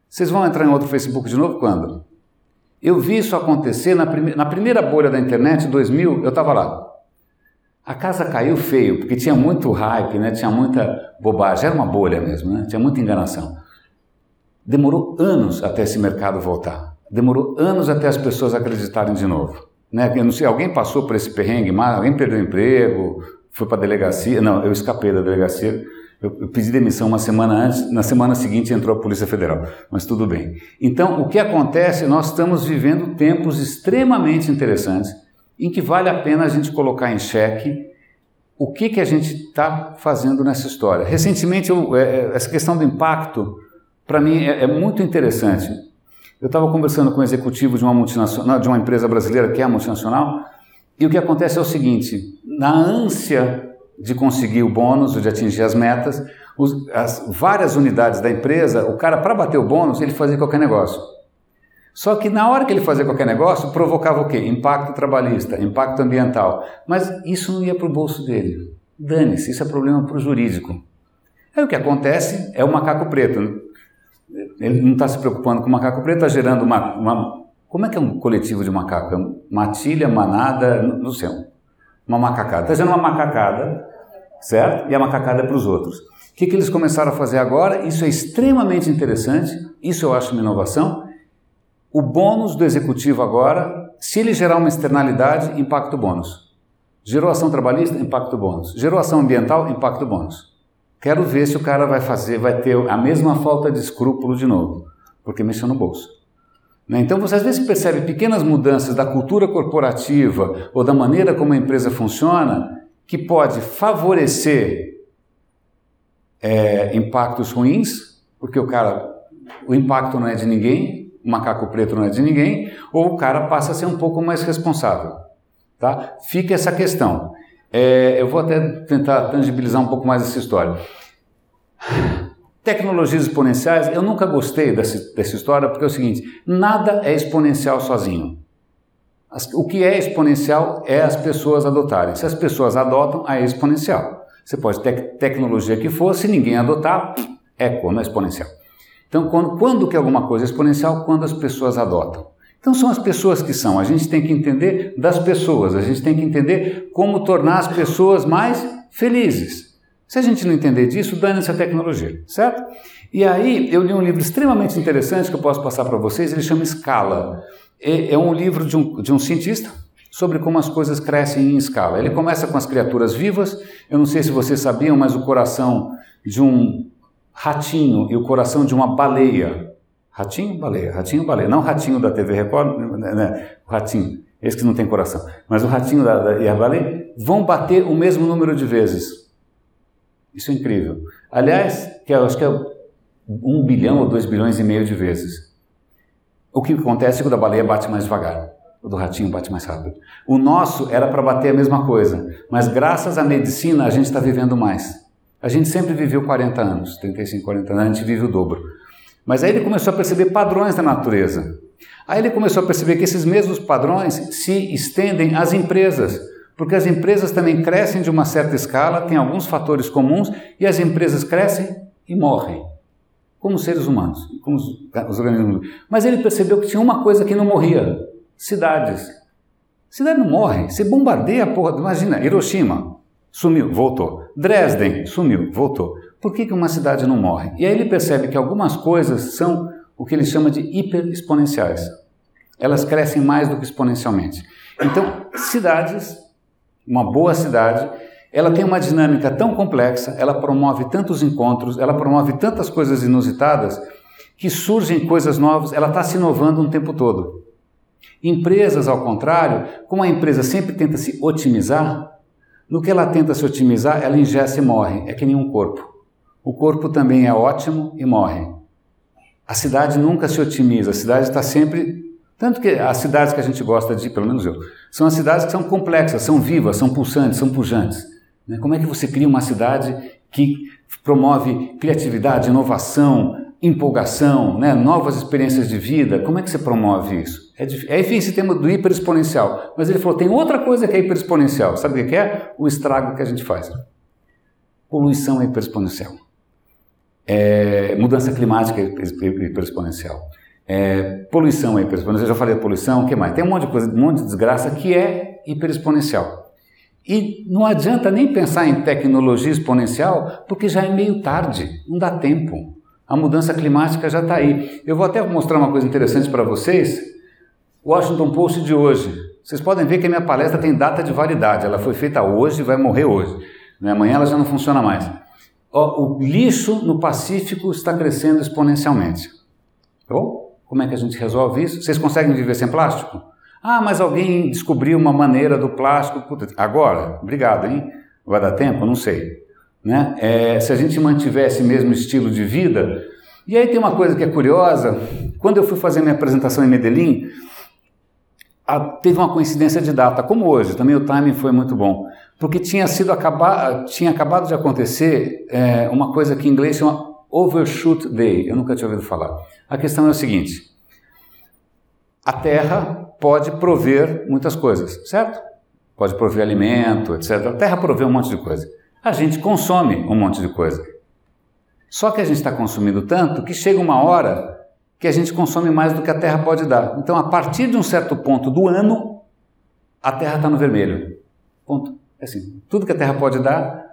Vocês vão entrar em outro Facebook de novo quando? Eu vi isso acontecer na, prime na primeira bolha da internet, 2000, eu estava lá. A casa caiu feio, porque tinha muito hype, né? tinha muita bobagem, era uma bolha mesmo, né? tinha muita enganação. Demorou anos até esse mercado voltar. Demorou anos até as pessoas acreditarem de novo. Né? Eu não sei, alguém passou por esse perrengue, mas alguém perdeu o emprego, foi para a delegacia. Não, eu escapei da delegacia eu, eu, pedi demissão uma semana antes, na semana seguinte entrou a Polícia Federal, mas tudo bem. Então, o que acontece? Nós estamos vivendo tempos extremamente interessantes em que vale a pena a gente colocar em xeque o que, que a gente está fazendo nessa história. Recentemente, eu, é, é, essa questão do impacto, para mim, é, é muito interessante. Eu estava conversando com um executivo de uma multinacional, de uma empresa brasileira que é multinacional, e o que acontece é o seguinte: na ânsia de conseguir o bônus, de atingir as metas, os, as várias unidades da empresa, o cara, para bater o bônus, ele fazia qualquer negócio. Só que na hora que ele fazia qualquer negócio, provocava o quê? Impacto trabalhista, impacto ambiental. Mas isso não ia para o bolso dele. Dane-se, isso é problema para o jurídico. Aí o que acontece é o macaco preto. Né? Ele não está se preocupando com o macaco preto, está gerando uma, uma, Como é que é um coletivo de macaco? É matilha, manada, não sei. Uma macacada. Está gerando uma macacada certo? E a macacada é para os outros. O que, que eles começaram a fazer agora? Isso é extremamente interessante, isso eu acho uma inovação. O bônus do executivo agora, se ele gerar uma externalidade, impacto bônus. Gerou ação trabalhista, impacto bônus. Gerou ação ambiental, impacto bônus. Quero ver se o cara vai fazer, vai ter a mesma falta de escrúpulo de novo, porque mexeu no bolso. Né? Então você às vezes percebe pequenas mudanças da cultura corporativa ou da maneira como a empresa funciona que pode favorecer é, impactos ruins, porque o cara, o impacto não é de ninguém, o macaco preto não é de ninguém, ou o cara passa a ser um pouco mais responsável. Tá? Fica essa questão. É, eu vou até tentar tangibilizar um pouco mais essa história. Tecnologias exponenciais, eu nunca gostei dessa, dessa história porque é o seguinte: nada é exponencial sozinho. O que é exponencial é as pessoas adotarem. Se as pessoas adotam, aí é exponencial. Você pode ter tecnologia que for, se ninguém adotar, é quando é exponencial. Então, quando, quando que alguma coisa é exponencial? Quando as pessoas adotam. Então, são as pessoas que são. A gente tem que entender das pessoas, a gente tem que entender como tornar as pessoas mais felizes. Se a gente não entender disso, dane-se a tecnologia, certo? E aí, eu li um livro extremamente interessante que eu posso passar para vocês, ele chama Escala. É, um livro de um, de um cientista sobre como as coisas crescem em escala. Ele começa com as criaturas vivas. Eu não sei se vocês sabiam, mas o coração de um ratinho e o coração de uma baleia. Ratinho, baleia, ratinho, baleia. Não ratinho da TV Record, né, né, o ratinho, esse que não tem coração. Mas o ratinho da, da, e a baleia vão bater o mesmo número de vezes. Isso é incrível. Aliás, que eu acho que é um bilhão ou dois bilhões e meio de vezes. O que acontece é que o da baleia bate mais devagar, o do ratinho bate mais rápido. O nosso era para bater a mesma coisa, mas graças à medicina a gente está vivendo mais. A gente sempre viveu 40 anos, 35, 40 anos, a gente vive o dobro. Mas aí ele começou a perceber padrões da natureza. Aí ele começou a perceber que esses mesmos padrões se estendem às empresas, porque as empresas também crescem de uma certa escala, têm alguns fatores comuns, e as empresas crescem e morrem como seres humanos, como os, os organismos. Mas ele percebeu que tinha uma coisa que não morria: cidades. Cidade não morre. Você bombardeia a porra. Imagina, Hiroshima, sumiu, voltou. Dresden, sumiu, voltou. Por que, que uma cidade não morre? E aí ele percebe que algumas coisas são o que ele chama de hiperexponenciais. Elas crescem mais do que exponencialmente. Então, cidades, uma boa cidade, ela tem uma dinâmica tão complexa, ela promove tantos encontros, ela promove tantas coisas inusitadas, que surgem coisas novas, ela está se inovando um tempo todo. Empresas, ao contrário, como a empresa sempre tenta se otimizar, no que ela tenta se otimizar, ela ingessa e morre, é que nem um corpo. O corpo também é ótimo e morre. A cidade nunca se otimiza, a cidade está sempre. Tanto que as cidades que a gente gosta de, pelo menos eu, são as cidades que são complexas, são vivas, são pulsantes, são pujantes. Né? Como é que você cria uma cidade que promove criatividade, inovação, empolgação, né? novas experiências de vida? Como é que você promove isso? É, é enfim, esse tema do hiperexponencial. Mas ele falou, tem outra coisa que é hiperexponencial. Sabe o que é? O estrago que a gente faz. Poluição é hiperexponencial. É, mudança climática é hiperexponencial. É, poluição é hiperexponencial. Eu já falei poluição, o que mais? Tem um monte de coisa, um monte de desgraça que é hiperexponencial. E não adianta nem pensar em tecnologia exponencial, porque já é meio tarde, não dá tempo. A mudança climática já está aí. Eu vou até mostrar uma coisa interessante para vocês. Washington Post de hoje. Vocês podem ver que a minha palestra tem data de validade. Ela foi feita hoje e vai morrer hoje. Né? Amanhã ela já não funciona mais. O lixo no Pacífico está crescendo exponencialmente. Tá bom? Como é que a gente resolve isso? Vocês conseguem viver sem plástico? Ah, mas alguém descobriu uma maneira do plástico. Agora, obrigado, hein? Vai dar tempo? Não sei. Né? É, se a gente mantiver esse mesmo estilo de vida. E aí tem uma coisa que é curiosa: quando eu fui fazer minha apresentação em Medellín, a, teve uma coincidência de data, como hoje, também o timing foi muito bom, porque tinha sido tinha acabado de acontecer é, uma coisa que em inglês chama Overshoot Day. Eu nunca tinha ouvido falar. A questão é o seguinte: a Terra pode prover muitas coisas, certo? Pode prover alimento, etc. A terra provê um monte de coisa. A gente consome um monte de coisa. Só que a gente está consumindo tanto que chega uma hora que a gente consome mais do que a terra pode dar. Então, a partir de um certo ponto do ano, a terra está no vermelho. Ponto. É assim, tudo que a terra pode dar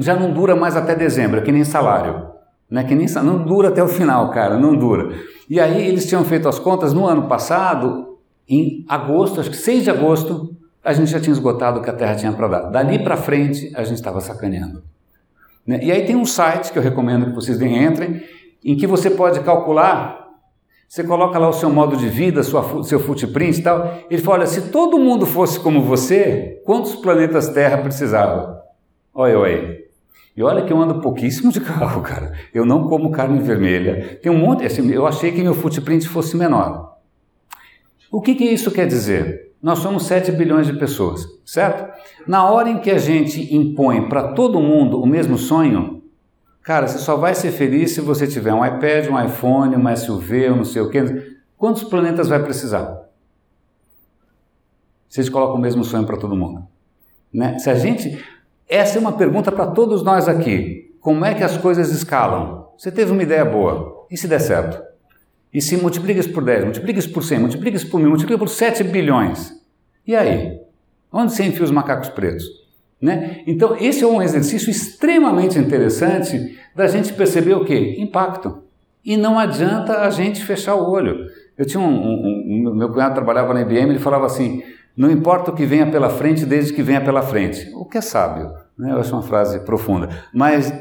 já não dura mais até dezembro, é que nem salário. Né? Que nem, não dura até o final, cara, não dura. E aí eles tinham feito as contas no ano passado, em agosto, acho que 6 de agosto, a gente já tinha esgotado o que a Terra tinha para dar. Dali para frente, a gente estava sacaneando. Né? E aí tem um site que eu recomendo que vocês entrem, em que você pode calcular você coloca lá o seu modo de vida, sua, seu footprint e tal. Ele fala: olha, se todo mundo fosse como você, quantos planetas Terra precisava? Olha, olha. E olha que eu ando pouquíssimo de carro, cara. Eu não como carne vermelha. Tem um monte. Assim, eu achei que meu footprint fosse menor. O que, que isso quer dizer? Nós somos 7 bilhões de pessoas, certo? Na hora em que a gente impõe para todo mundo o mesmo sonho, Cara, você só vai ser feliz se você tiver um iPad, um iPhone, um SUV, um não sei o quê. Quantos planetas vai precisar? Se a gente coloca o mesmo sonho para todo mundo. Né? Se a gente. Essa é uma pergunta para todos nós aqui. Como é que as coisas escalam? Você teve uma ideia boa. E se der certo? E se multiplica isso por 10, multiplica isso por 100, multiplica isso por 1000, multiplica por 7 bilhões. E aí? Onde você enfia os macacos pretos? Né? Então, esse é um exercício extremamente interessante da gente perceber o quê? Impacto. E não adianta a gente fechar o olho. Eu tinha um, um, um, meu cunhado trabalhava na IBM, ele falava assim: não importa o que venha pela frente, desde que venha pela frente. O que é sábio, né? Eu acho uma frase profunda. Mas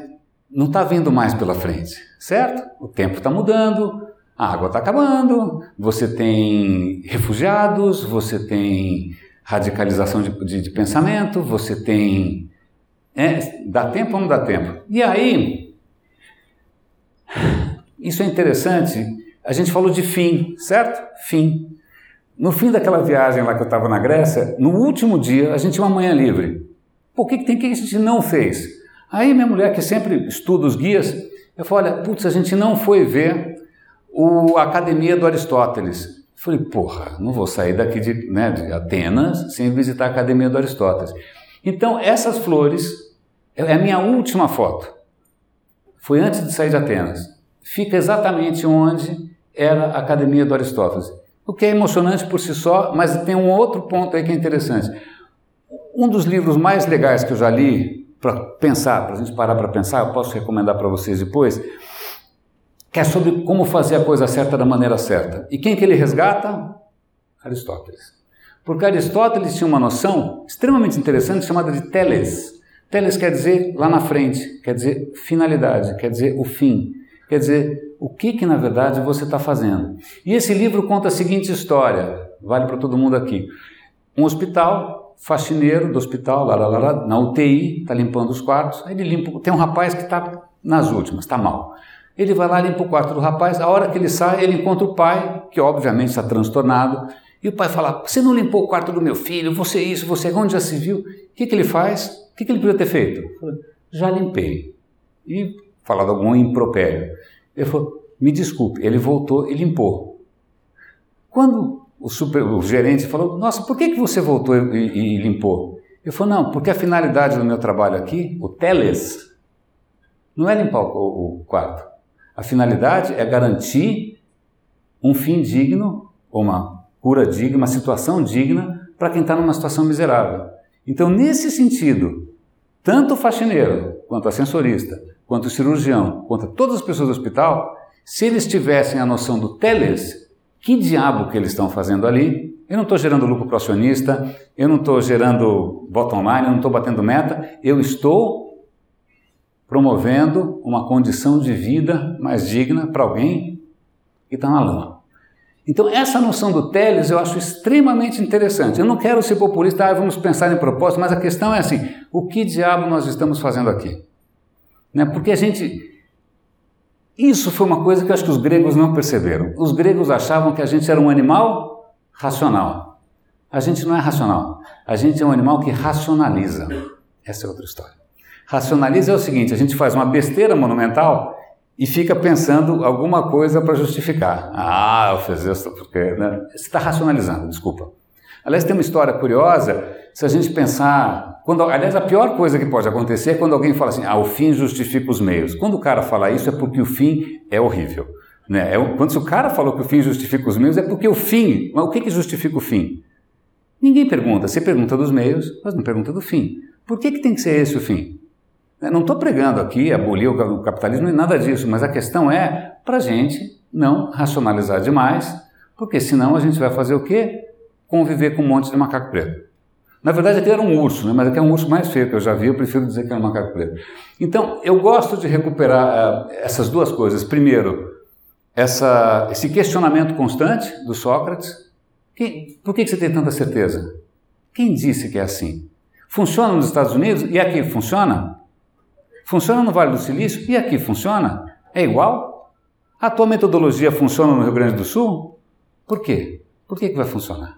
não está vindo mais pela frente, certo? O tempo está mudando, a água está acabando, você tem refugiados, você tem radicalização de, de, de pensamento, você tem. É, dá tempo ou não dá tempo? E aí, isso é interessante. A gente falou de fim, certo? Fim. No fim daquela viagem lá que eu estava na Grécia, no último dia, a gente tinha uma manhã livre. Por que, que tem que a gente não fez? Aí minha mulher, que sempre estuda os guias, eu falei, olha, putz, a gente não foi ver o, Academia do Aristóteles. Falei, porra, não vou sair daqui de, né, de Atenas sem visitar a Academia do Aristóteles. Então, essas flores, é a minha última foto. Foi antes de sair de Atenas. Fica exatamente onde era a Academia do Aristóteles. O que é emocionante por si só, mas tem um outro ponto aí que é interessante. Um dos livros mais legais que eu já li, para pensar, para a gente parar para pensar, eu posso recomendar para vocês depois, que é sobre como fazer a coisa certa da maneira certa. E quem que ele resgata? Aristóteles. Porque Aristóteles tinha uma noção extremamente interessante chamada de teles. Teles quer dizer lá na frente, quer dizer finalidade, quer dizer o fim, quer dizer o que que na verdade você está fazendo. E esse livro conta a seguinte história, vale para todo mundo aqui. Um hospital, faxineiro do hospital, lá, lá, lá, lá na UTI, está limpando os quartos, aí ele limpa, tem um rapaz que está nas últimas, está mal. Ele vai lá, limpa o quarto do rapaz, a hora que ele sai, ele encontra o pai, que obviamente está transtornado, e o pai fala: Você não limpou o quarto do meu filho, você é isso, você é onde já se viu? O que, que ele faz? O que, que ele podia ter feito? Já limpei. E falado algum impropério. Ele falou: Me desculpe. Ele voltou e limpou. Quando o, super, o gerente falou: Nossa, por que, que você voltou e, e, limpou? Ele falou: Não, porque a finalidade do meu trabalho aqui, o teles, não é limpar o, o quarto. A finalidade é garantir um fim digno, ou uma cura digna, uma situação digna para quem está numa situação miserável. Então, nesse sentido, tanto o faxineiro, quanto o ascensorista, quanto o cirurgião, quanto todas as pessoas do hospital, se eles tivessem a noção do teles, que diabo que eles estão fazendo ali? Eu não estou gerando lucro para o acionista, eu não estou gerando bottom line, eu não estou batendo meta, eu estou promovendo uma condição de vida mais digna para alguém que está na lama. Então, essa noção do teles eu acho extremamente interessante. Eu não quero ser populista, ah, vamos pensar em propósito, mas a questão é assim: o que diabo nós estamos fazendo aqui? Né? Porque a gente. Isso foi uma coisa que eu acho que os gregos não perceberam. Os gregos achavam que a gente era um animal racional. A gente não é racional. A gente é um animal que racionaliza. Essa é outra história. Racionaliza é o seguinte: a gente faz uma besteira monumental e fica pensando alguma coisa para justificar. Ah, eu fiz isso porque. Né? Você está racionalizando, desculpa. Aliás, tem uma história curiosa, se a gente pensar. Quando, aliás, a pior coisa que pode acontecer é quando alguém fala assim: ah, o fim justifica os meios. Quando o cara fala isso é porque o fim é horrível. Né? É, quando o cara falou que o fim justifica os meios, é porque o fim. Mas o que, que justifica o fim? Ninguém pergunta. Você pergunta dos meios, mas não pergunta do fim. Por que, que tem que ser esse o fim? Não estou pregando aqui abolir o capitalismo nem nada disso, mas a questão é para a gente não racionalizar demais, porque senão a gente vai fazer o quê? Conviver com um monte de macaco preto. Na verdade, aqui era um urso, né? mas aqui é um urso mais feio que eu já vi, eu prefiro dizer que é um macaco preto. Então, eu gosto de recuperar uh, essas duas coisas. Primeiro, essa, esse questionamento constante do Sócrates. Que, por que, que você tem tanta certeza? Quem disse que é assim? Funciona nos Estados Unidos e aqui funciona? Funciona no Vale do Silício e aqui funciona? É igual? A tua metodologia funciona no Rio Grande do Sul? Por quê? Por que, que vai funcionar?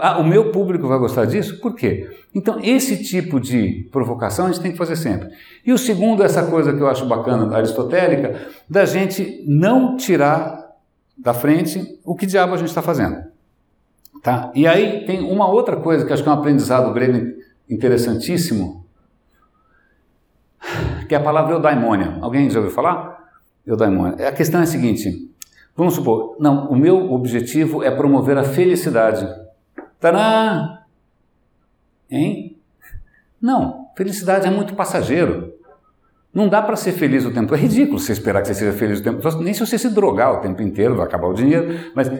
Ah, o meu público vai gostar disso? Por quê? Então, esse tipo de provocação a gente tem que fazer sempre. E o segundo, essa coisa que eu acho bacana aristotélica, da gente não tirar da frente o que diabo a gente está fazendo. Tá? E aí tem uma outra coisa que acho que é um aprendizado grego interessantíssimo, que é a palavra eudaimônia. Alguém já ouviu falar? Eudaimônia. A questão é a seguinte, vamos supor, não, o meu objetivo é promover a felicidade. Tadã! Hein? Não, felicidade é muito passageiro. Não dá para ser feliz o tempo. É ridículo você esperar que você seja feliz o tempo. Nem se você se drogar o tempo inteiro, vai acabar o dinheiro. Mas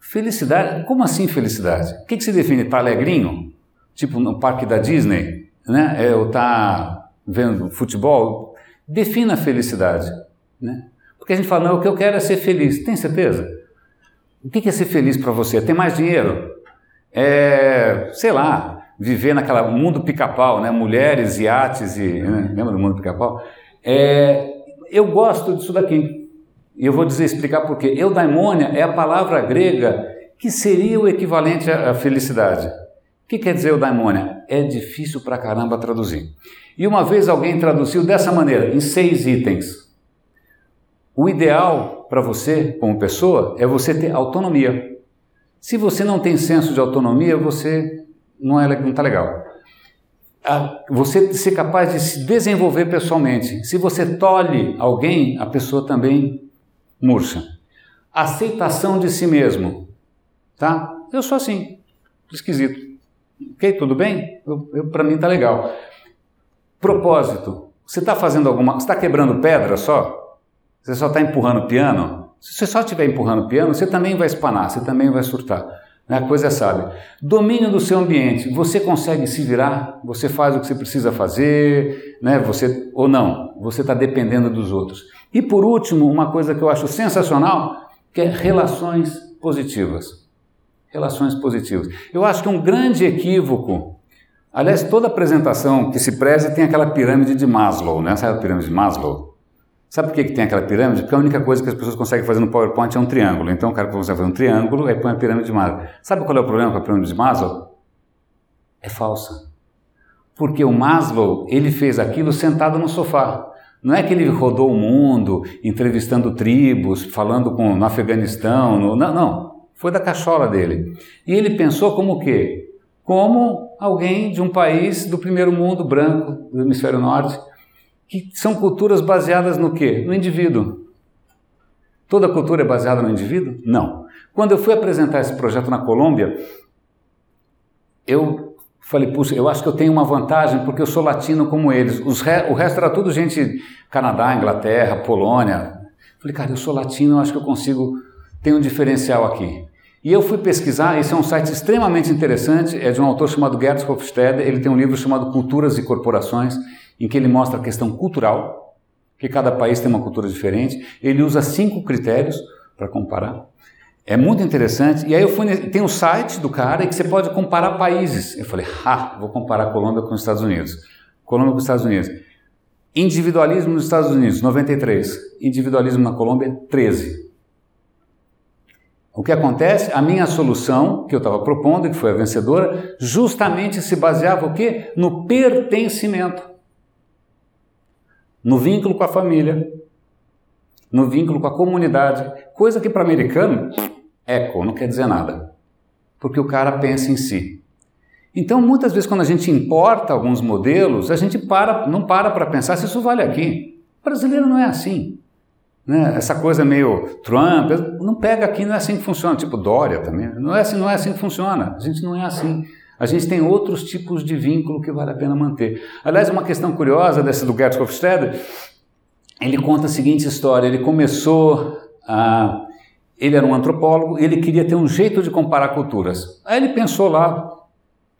felicidade, como assim felicidade? O que, que se define? Tá alegrinho? Tipo no parque da Disney? Né? É, ou tá vendo futebol? Defina a felicidade. Né? Porque a gente fala, não, o que eu quero é ser feliz. Tem certeza? O que é ser feliz para você? Ter mais dinheiro? é, sei lá, viver naquela mundo pica-pau, né? Mulheres, iates e. Né? Lembra do mundo pica-pau? É, eu gosto disso daqui. E eu vou dizer, explicar por quê. Eudaimônia é a palavra grega que seria o equivalente à felicidade. O que quer dizer eudaimônia? É difícil pra caramba traduzir. E uma vez alguém traduziu dessa maneira, em seis itens. O ideal para você, como pessoa, é você ter autonomia. Se você não tem senso de autonomia, você não está não tá legal. Você ser capaz de se desenvolver pessoalmente. Se você tolhe alguém, a pessoa também murcha. Aceitação de si mesmo. Tá? Eu sou assim, esquisito. Ok, tudo bem? Eu, eu Para mim tá legal. Propósito. Você está fazendo alguma. Você está quebrando pedra só? Você só está empurrando piano? Se você só estiver empurrando piano, você também vai espanar, você também vai surtar. Né? A coisa é sábia. Domínio do seu ambiente. Você consegue se virar? Você faz o que você precisa fazer? Né? Você, ou não? Você está dependendo dos outros. E por último, uma coisa que eu acho sensacional, que é relações positivas. Relações positivas. Eu acho que um grande equívoco Aliás, toda apresentação que se preze tem aquela pirâmide de Maslow, né? Sabe a pirâmide de Maslow? Sabe por que, que tem aquela pirâmide? Porque a única coisa que as pessoas conseguem fazer no PowerPoint é um triângulo. Então o cara consegue fazer um triângulo e põe a pirâmide de Maslow. Sabe qual é o problema com a pirâmide de Maslow? É falsa. Porque o Maslow, ele fez aquilo sentado no sofá. Não é que ele rodou o mundo, entrevistando tribos, falando com, no Afeganistão, no, não, não. Foi da cachola dele. E ele pensou como o quê? Como alguém de um país do primeiro mundo, branco, do hemisfério norte, que são culturas baseadas no quê? No indivíduo. Toda cultura é baseada no indivíduo? Não. Quando eu fui apresentar esse projeto na Colômbia, eu falei, puxa, eu acho que eu tenho uma vantagem porque eu sou latino como eles. Re... o resto era tudo gente Canadá, Inglaterra, Polônia. Falei, cara, eu sou latino, eu acho que eu consigo ter um diferencial aqui. E eu fui pesquisar, esse é um site extremamente interessante, é de um autor chamado Gerd Hofstede, ele tem um livro chamado Culturas e Corporações, em que ele mostra a questão cultural, que cada país tem uma cultura diferente. Ele usa cinco critérios para comparar. É muito interessante. E aí eu fui, tem um site do cara que você pode comparar países. Eu falei, ah, vou comparar a Colômbia com os Estados Unidos. Colômbia com os Estados Unidos. Individualismo nos Estados Unidos, 93. Individualismo na Colômbia, 13. O que acontece? A minha solução, que eu estava propondo, que foi a vencedora, justamente se baseava o quê? No pertencimento no vínculo com a família, no vínculo com a comunidade, coisa que para americano, eco, não quer dizer nada, porque o cara pensa em si. Então, muitas vezes, quando a gente importa alguns modelos, a gente para, não para para pensar se isso vale aqui. O brasileiro não é assim. Né? Essa coisa meio Trump, não pega aqui, não é assim que funciona. Tipo Dória também. Não é assim, não é assim que funciona. A gente não é assim. A gente tem outros tipos de vínculo que vale a pena manter. Aliás, uma questão curiosa desse do Gert Hofstede, ele conta a seguinte história: ele começou a. Ele era um antropólogo ele queria ter um jeito de comparar culturas. Aí ele pensou lá,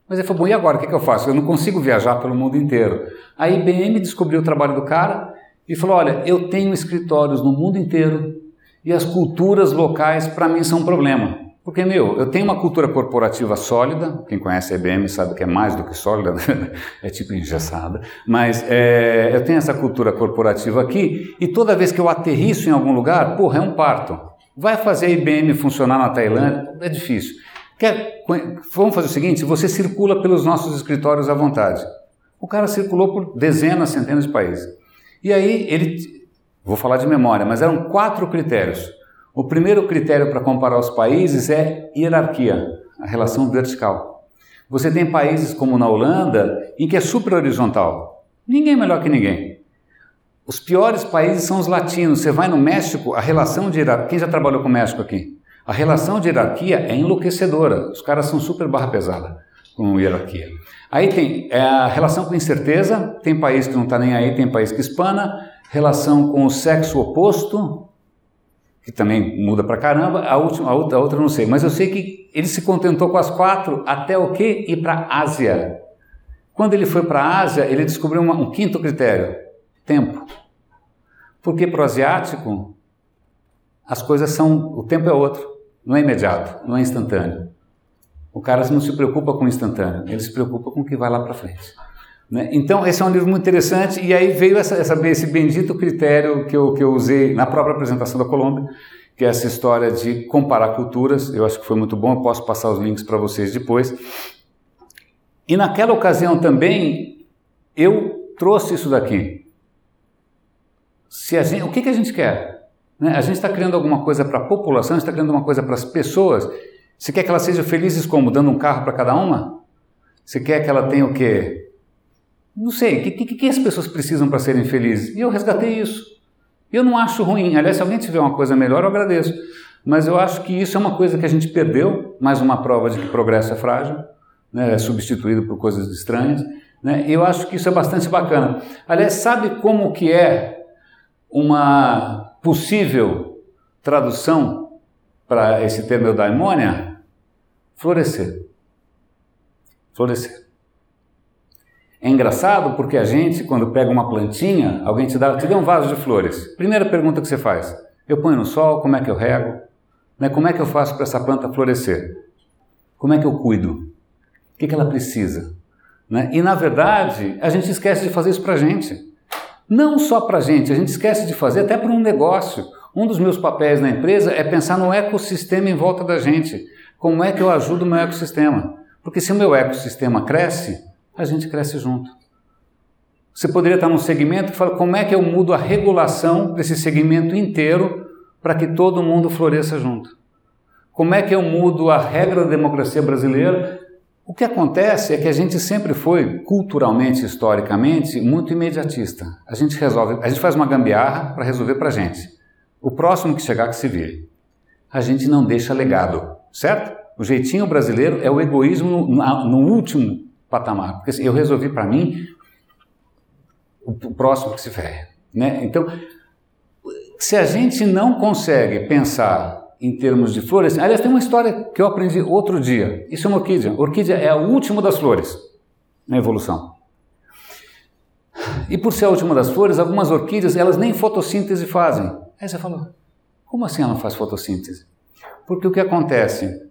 mas ele falou: bom, e agora o que, que eu faço? Eu não consigo viajar pelo mundo inteiro. A IBM descobriu o trabalho do cara e falou: olha, eu tenho escritórios no mundo inteiro e as culturas locais para mim são um problema. Porque, meu, eu tenho uma cultura corporativa sólida, quem conhece a IBM sabe que é mais do que sólida, é tipo engessada, mas é, eu tenho essa cultura corporativa aqui e toda vez que eu aterriço em algum lugar, porra, é um parto. Vai fazer a IBM funcionar na Tailândia? É difícil. Quer, vamos fazer o seguinte: você circula pelos nossos escritórios à vontade. O cara circulou por dezenas, centenas de países. E aí ele, vou falar de memória, mas eram quatro critérios. O primeiro critério para comparar os países é hierarquia, a relação vertical. Você tem países como na Holanda em que é super horizontal. Ninguém é melhor que ninguém. Os piores países são os latinos. Você vai no México, a relação de hierarquia. Quem já trabalhou com o México aqui? A relação de hierarquia é enlouquecedora. Os caras são super barra pesada com hierarquia. Aí tem é, a relação com incerteza. Tem país que não está nem aí, tem país que espana. Relação com o sexo oposto, que também muda pra caramba, a, última, a outra, a outra não sei, mas eu sei que ele se contentou com as quatro até o quê? Ir para Ásia. Quando ele foi para a Ásia, ele descobriu uma, um quinto critério: tempo. Porque para o asiático, as coisas são. O tempo é outro, não é imediato, não é instantâneo. O cara não se preocupa com o instantâneo, ele se preocupa com o que vai lá para frente. Né? Então, esse é um livro muito interessante, e aí veio essa, essa, esse bendito critério que eu, que eu usei na própria apresentação da Colômbia, que é essa história de comparar culturas. Eu acho que foi muito bom, eu posso passar os links para vocês depois. E naquela ocasião também, eu trouxe isso daqui. Se a gente, o que, que a gente quer? Né? A gente está criando alguma coisa para a população, a gente está criando uma coisa para as pessoas. Você quer que elas sejam felizes como? Dando um carro para cada uma? Você quer que ela tenha o quê? Não sei, o que, que, que, as pessoas precisam para serem felizes? E eu resgatei isso. Eu não acho ruim. Aliás, se alguém tiver uma coisa melhor, eu agradeço. Mas eu acho que isso é uma coisa que a gente perdeu, mais uma prova de que progresso é frágil, né, é substituído por coisas estranhas. Né? Eu acho que isso é bastante bacana. Aliás, sabe como que é uma possível tradução para esse termo eudaimonia? Florescer. Florescer. É engraçado porque a gente, quando pega uma plantinha, alguém te dá, te dá um vaso de flores. Primeira pergunta que você faz: eu ponho no sol, como é que eu rego? Né? Como é que eu faço para essa planta florescer? Como é que eu cuido? O que, que ela precisa? Né? E na verdade, a gente esquece de fazer isso para a gente. Não só para a gente, a gente esquece de fazer até para um negócio. Um dos meus papéis na empresa é pensar no ecossistema em volta da gente. Como é que eu ajudo o meu ecossistema? Porque se o meu ecossistema cresce, a gente cresce junto. Você poderia estar num segmento que fala como é que eu mudo a regulação desse segmento inteiro para que todo mundo floresça junto. Como é que eu mudo a regra da democracia brasileira? O que acontece é que a gente sempre foi, culturalmente, historicamente, muito imediatista. A gente resolve, a gente faz uma gambiarra para resolver para a gente. O próximo que chegar que se vire. A gente não deixa legado, certo? O jeitinho brasileiro é o egoísmo no, último patamar. Porque assim, eu resolvi para mim o, próximo que se ferre. Né? Então, se a gente não consegue pensar em termos de flores, aliás, tem uma história que eu aprendi outro dia. Isso é uma orquídea. Orquídea é a última das flores na evolução. E por ser a última das flores, algumas orquídeas, elas nem fotossíntese fazem. Aí você falou, como assim ela não faz fotossíntese? Porque o que acontece?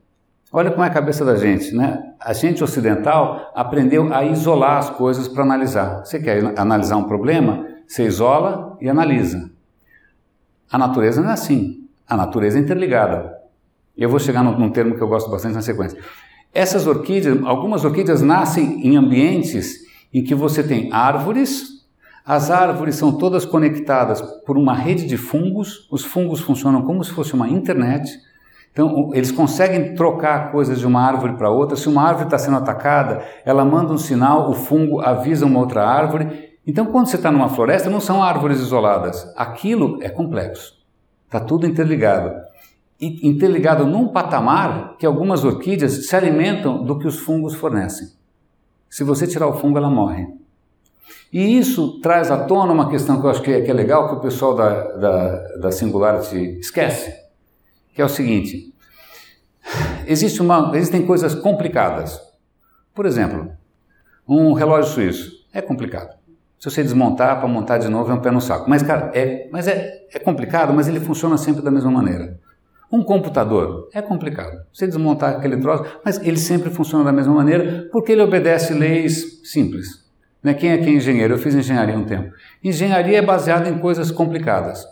Olha como é a cabeça da gente, né? A gente ocidental aprendeu a isolar as coisas para analisar. Você quer analisar um problema? Você isola e analisa. A natureza não é assim. A natureza é interligada. Eu vou chegar num, termo que eu gosto bastante na sequência. Essas orquídeas, algumas orquídeas nascem em ambientes em que você tem árvores, as árvores são todas conectadas por uma rede de fungos, os fungos funcionam como se fosse uma internet então, eles conseguem trocar coisas de uma árvore para outra. Se uma árvore está sendo atacada, ela manda um sinal, o fungo avisa uma outra árvore. Então, quando você está numa floresta, não são árvores isoladas. Aquilo é complexo. Está tudo interligado. interligado num patamar que algumas orquídeas se alimentam do que os fungos fornecem. Se você tirar o fungo, ela morre. E isso traz à tona uma questão que eu acho que é, que é legal, que o pessoal da, da, da Singularity esquece, que é o seguinte: existe uma, existem coisas complicadas. Por exemplo, um relógio suíço é complicado. Se você desmontar para montar de novo é um pé no saco. Mas, cara, é, mas é, é complicado, mas ele funciona sempre da mesma maneira. Um computador é complicado. Você desmontar aquele troço, mas ele sempre funciona da mesma maneira porque ele obedece leis simples. Né? Quem é que é engenheiro? Eu fiz engenharia um tempo. Engenharia é baseada em coisas complicadas.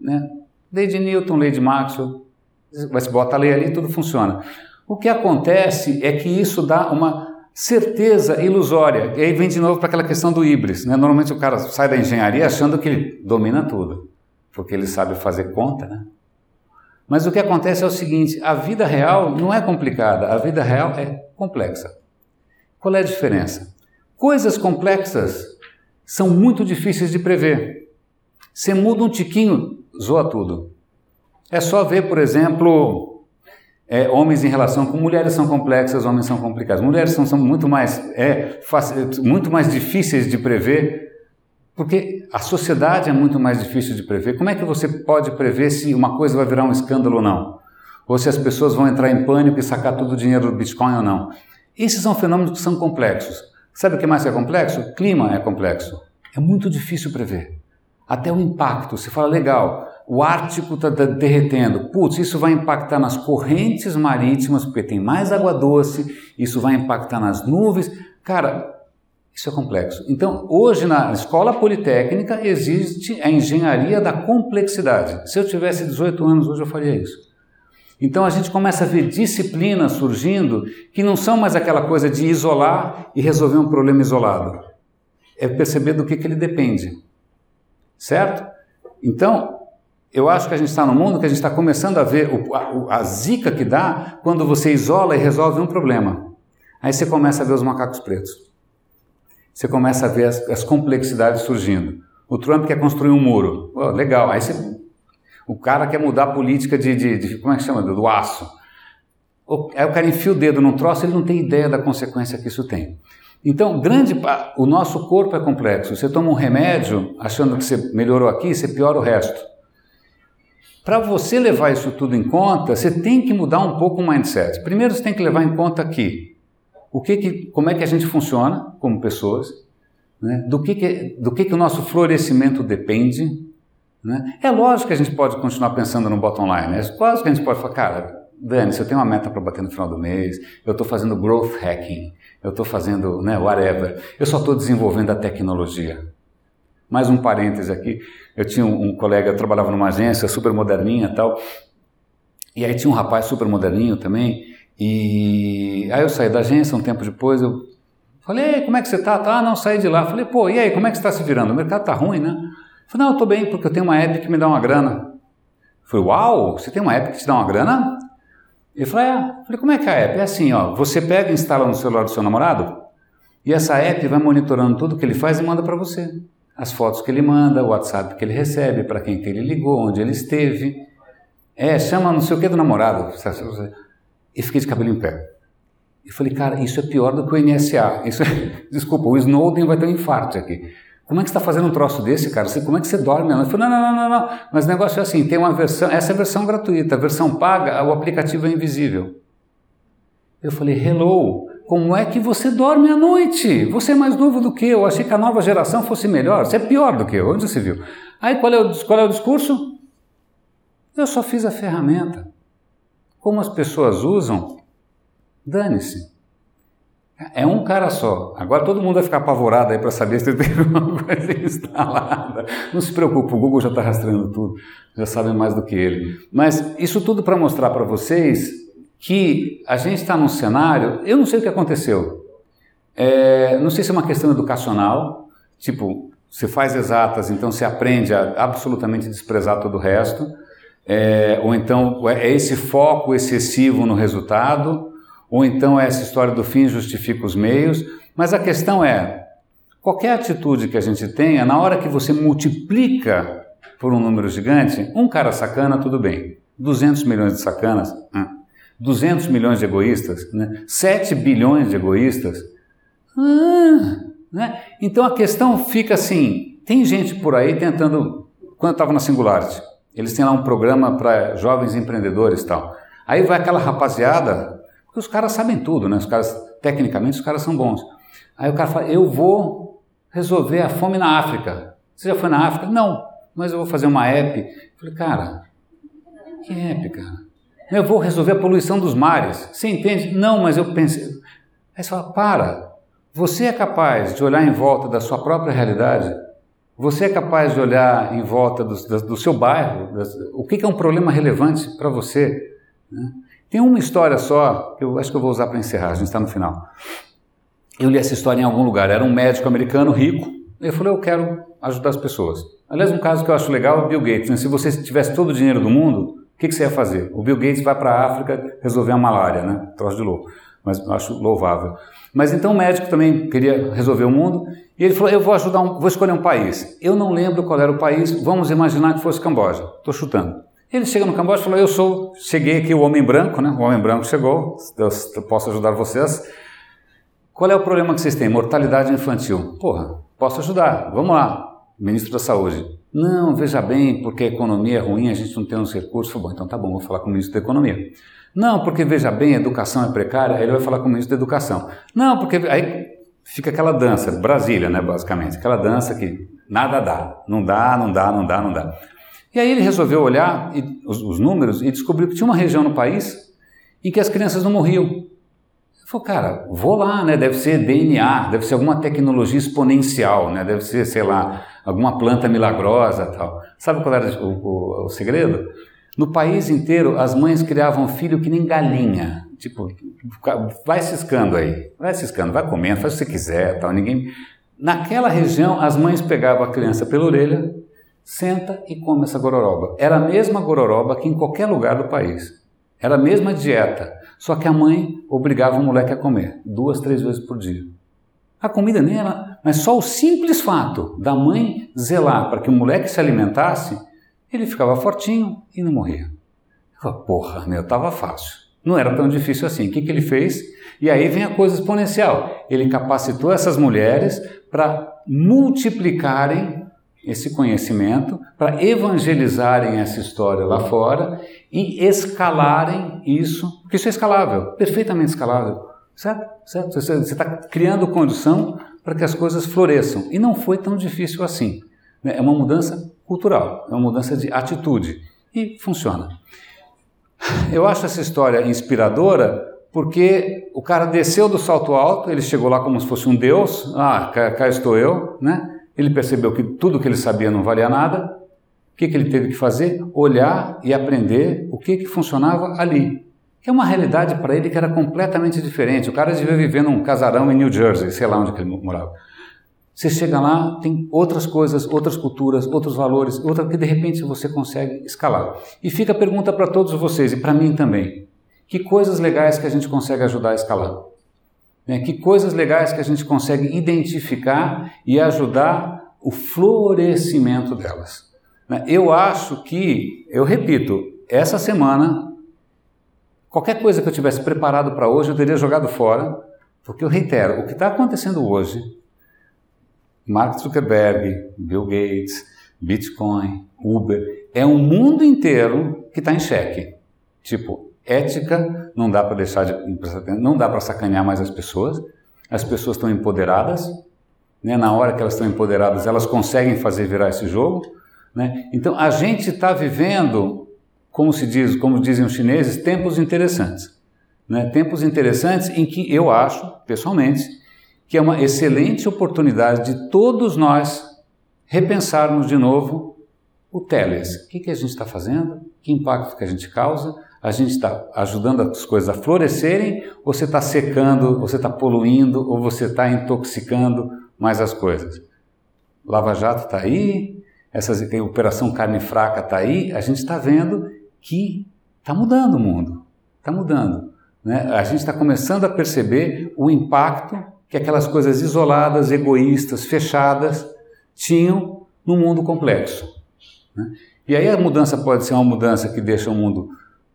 Né? Lei de Newton, lei de Maxwell, você bota a lei ali tudo funciona. O que acontece é que isso dá uma certeza ilusória. E aí vem de novo para aquela questão do híbris. Né? Normalmente o cara sai da engenharia achando que ele domina tudo, porque ele sabe fazer conta, né? Mas o que acontece é o seguinte: a vida real não é complicada, a vida real é complexa. Qual é a diferença? Coisas complexas são muito difíceis de prever. Você muda um tiquinho, zoa tudo. É só ver, por exemplo, é, homens em relação com mulheres são complexas, homens são complicados. Mulheres são, são muito mais é, muito mais difíceis de prever porque a sociedade é muito mais difícil de prever. Como é que você pode prever se uma coisa vai virar um escândalo ou não? Ou se as pessoas vão entrar em pânico e sacar todo o dinheiro do Bitcoin ou não? Esses são fenômenos que são complexos. Sabe o que mais é complexo? O clima é complexo. É muito difícil prever. Até o impacto. Você fala, legal, o Ártico está derretendo. Putz, isso vai impactar nas correntes marítimas, porque tem mais água doce, isso vai impactar nas nuvens. Cara, isso é complexo. Então, hoje na escola politécnica existe a engenharia da complexidade. Se eu tivesse 18 anos hoje eu faria isso. Então a gente começa a ver disciplinas surgindo que não são mais aquela coisa de isolar e resolver um problema isolado. É perceber do que, que ele depende. Certo? Então, eu acho que a gente está no mundo que a gente está começando a ver o, a, a zica que dá quando você isola e resolve um problema. Aí você começa a ver os macacos pretos você começa a ver as, as complexidades surgindo. O Trump quer construir um muro. Oh, legal. Aí você, o cara quer mudar a política de, de, de como é que chama? Do aço. O, aí o cara enfia o dedo num troço, ele não tem ideia da consequência que isso tem. Então, grande, o nosso corpo é complexo. Você toma um remédio achando que você melhorou aqui, você piora o resto. Para você levar isso tudo em conta, você tem que mudar um pouco o mindset. Primeiro, você tem que levar em conta que o que, que como é que a gente funciona como pessoas, né? do, que, que, do que, que o nosso florescimento depende. Né? É lógico que a gente pode continuar pensando no bottom line, é quase que a gente pode falar, cara, Dani, se eu tenho uma meta para bater no final do mês, eu estou fazendo growth hacking, eu estou fazendo né, whatever, eu só estou desenvolvendo a tecnologia. Mais um parêntese aqui, eu tinha um, colega, eu trabalhava numa agência super moderninha e tal, e aí tinha um rapaz super moderninho também, e aí eu saí da agência, um tempo depois eu falei, como é que você está? Ah, não, saí de lá. Falei, pô, e aí, como é que você está se virando? O mercado está ruim, né? Falei, não, eu estou bem, porque eu tenho uma app que me dá uma grana. Falei, uau, você tem uma app que te dá uma grana? Ele falou, é. Falei, como é que é a app? É assim, ó, você pega e instala no celular do seu namorado, e essa app vai monitorando tudo que ele faz e manda para você. As fotos que ele manda, o WhatsApp que ele recebe, para quem que ele ligou, onde ele esteve. É, chama não sei o que do namorado e fiquei de cabelo em pé. E falei, cara, isso é pior do que o NSA. Isso é... Desculpa, o Snowden vai ter um infarto aqui. Como é que você está fazendo um troço desse, cara? Você, como é que você dorme? Falei, não, não, não, não, não. Mas o negócio é assim, tem uma versão, essa é a versão gratuita, a versão paga, o aplicativo é invisível. Eu falei, hello, como é que você dorme à noite? Você é mais novo do que eu, achei que a nova geração fosse melhor, você é pior do que eu, onde você viu? Aí qual é o, qual é o discurso? Eu só fiz a ferramenta. Como as pessoas usam, dane-se. É um cara só. Agora todo mundo vai ficar apavorado aí para saber se tem alguma coisa instalada. Não se preocupe, o Google já está rastreando tudo, já sabe mais do que ele. Mas isso tudo para mostrar para vocês que a gente está num cenário. Eu não sei o que aconteceu. É, não sei se é uma questão educacional, tipo, você faz exatas, então você aprende a absolutamente desprezar todo o resto é, ou então é esse foco excessivo no resultado, ou então é essa história do fim justifica os meios. Mas a questão é: qualquer atitude que a gente tenha, na hora que você multiplica por um número gigante, um cara sacana, tudo bem. 200 milhões de sacanas, 200 milhões de egoístas, né? 7 bilhões de egoístas. Ah, né? Então a questão fica assim: tem gente por aí tentando. Quando eu estava na Singularity, eles têm lá um programa para jovens empreendedores e tal. Aí vai aquela rapaziada, porque os caras sabem tudo, né? Os caras, tecnicamente, os caras são bons. Aí o cara fala: Eu vou resolver a fome na África. Você já foi na África? Não, mas eu vou fazer uma app. Eu falei, cara, que app, cara? Eu vou resolver a poluição dos mares. Você entende? Não, mas eu pensei. Aí você fala: Para. Você é capaz de olhar em volta da sua própria realidade? Você é capaz de olhar em volta do, do, do seu bairro? Das, o que, é um problema relevante para você? Né? Tem uma história só, que eu acho que eu vou usar para encerrar, a gente está no final. Eu li essa história em algum lugar. Era um médico americano rico. Ele falou: Eu quero ajudar as pessoas. Aliás, um caso que eu acho legal é o Bill Gates. Né? Se você tivesse todo o dinheiro do mundo, o que, que você ia fazer? O Bill Gates vai para a África resolver a malária, né? Troço de louco. Mas acho louvável. Mas então o médico também queria resolver o mundo e ele falou: Eu vou ajudar, um, vou escolher um país. Eu não lembro qual era o país, vamos imaginar que fosse Camboja. Estou chutando. Ele chega no Camboja e falou: Eu sou, cheguei aqui, o homem branco, né? O homem branco chegou, Deus, eu posso ajudar vocês. Qual é o problema que vocês têm? Mortalidade infantil. Porra, posso ajudar, vamos lá. Ministro da Saúde. Não, veja bem, porque a economia é ruim, a gente não tem os recursos. Bom, então tá bom, vou falar com o ministro da Economia. Não, porque veja bem, a educação é precária, aí ele vai falar com o ministro da Educação. Não, porque aí fica aquela dança, Brasília, né, basicamente, aquela dança que nada dá, não dá, não dá, não dá, não dá. E aí ele resolveu olhar e, os, os números e descobriu que tinha uma região no país em que as crianças não morriam. Ele falou, cara, vou lá, né? Deve ser DNA, deve ser alguma tecnologia exponencial, né? Deve ser, sei lá, alguma planta milagrosa tal. Sabe qual era o, o, o segredo? No país inteiro, as mães criavam filho que nem galinha. Tipo, vai ciscando aí, vai ciscando, vai comendo, faz o que você quiser, tal. Ninguém. Naquela região, as mães pegavam a criança pela orelha, senta e come essa gororoba. Era a mesma gororoba que em qualquer lugar do país. Era a mesma dieta, só que a mãe obrigava o moleque a comer duas, três vezes por dia. A comida nem era, mas só o simples fato da mãe zelar para que o moleque se alimentasse ele ficava fortinho e não morria. Eu porra, meu, estava fácil. Não era tão difícil assim. O que, que ele fez? E aí vem a coisa exponencial. Ele capacitou essas mulheres para multiplicarem esse conhecimento, para evangelizarem essa história lá fora e escalarem isso, porque isso é escalável, perfeitamente escalável. Certo? certo? Você está criando condição para que as coisas floresçam. E não foi tão difícil assim. Né? É uma mudança cultural, é uma mudança de atitude e funciona. Eu acho essa história inspiradora porque o cara desceu do salto alto, ele chegou lá como se fosse um deus, ah, cá, cá estou eu, né? Ele percebeu que tudo que ele sabia não valia nada. O que, que ele teve que fazer? Olhar e aprender o que, que funcionava ali. Que é uma realidade para ele que era completamente diferente. O cara devia viver num casarão em New Jersey, sei lá onde ele morava. Você chega lá, tem outras coisas, outras culturas, outros valores, outra que de repente você consegue escalar. E fica a pergunta para todos vocês e para mim também: que coisas legais que a gente consegue ajudar a escalar? Né? Que coisas legais que a gente consegue identificar e ajudar o florescimento delas? Né? Eu acho que, eu repito, essa semana, qualquer coisa que eu tivesse preparado para hoje eu teria jogado fora, porque eu reitero, o que está acontecendo hoje Mark Zuckerberg, Bill Gates, Bitcoin, Uber, é um mundo inteiro que está em xeque. Tipo, ética, não dá para deixar de, não dá para sacanear mais as pessoas. As pessoas estão empoderadas, né? Na hora que elas estão empoderadas, elas conseguem fazer virar esse jogo, né? Então a gente está vivendo, como se diz, como dizem os chineses, tempos interessantes, né? Tempos interessantes em que eu acho, pessoalmente, que é uma excelente oportunidade de todos nós repensarmos de novo o teles. O que, que a gente está fazendo? Que impacto que a gente causa? A gente está ajudando as coisas a florescerem? Ou você está secando, você está poluindo, ou você está intoxicando mais as coisas? Lava Jato está aí, essa Operação Carne Fraca está aí, a gente está vendo que está mudando o mundo, está mudando. Né? A gente está começando a perceber o impacto que aquelas coisas isoladas, egoístas, fechadas, tinham no mundo complexo. Né? E aí a mudança pode ser uma mudança que deixa o mundo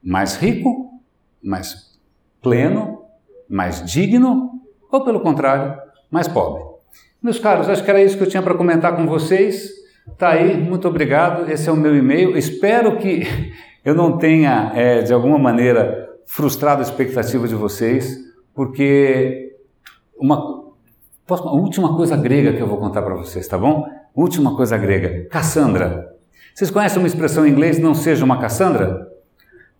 mais rico, mais pleno, mais digno, ou pelo contrário, mais pobre. Meus caros, acho que era isso que eu tinha para comentar com vocês. Tá aí, muito obrigado. Esse é o meu e-mail. Espero que eu não tenha, é, de alguma maneira, frustrado a expectativa de vocês, porque uma, uma última coisa grega que eu vou contar para vocês, tá bom? Última coisa grega, Cassandra. Vocês conhecem uma expressão em inglês, não seja uma Cassandra?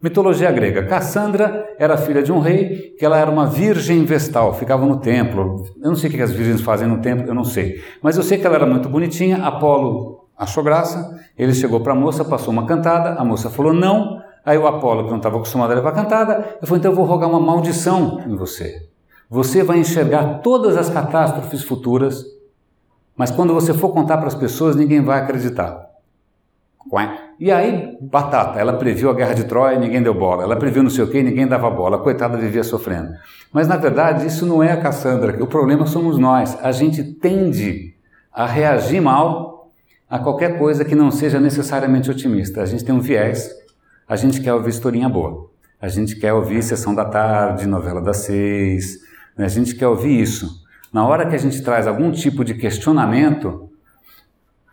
Mitologia grega. Cassandra era filha de um rei, que ela era uma virgem vestal, ficava no templo. Eu não sei o que as virgens fazem no templo, eu não sei. Mas eu sei que ela era muito bonitinha, Apolo achou graça, ele chegou para a moça, passou uma cantada, a moça falou não, aí o Apolo, que não estava acostumado a levar cantada, falou, então eu vou rogar uma maldição em você. Você vai enxergar todas as catástrofes futuras, mas quando você for contar para as pessoas, ninguém vai acreditar. E aí, batata, ela previu a guerra de Troia e ninguém deu bola. Ela previu não sei o que e ninguém dava bola. Coitada vivia sofrendo. Mas na verdade, isso não é a Cassandra. O problema somos nós. A gente tende a reagir mal a qualquer coisa que não seja necessariamente otimista. A gente tem um viés. A gente quer ouvir historinha boa. A gente quer ouvir sessão da tarde, novela das seis. Né? A gente quer ouvir isso. Na hora que a gente traz algum tipo de questionamento,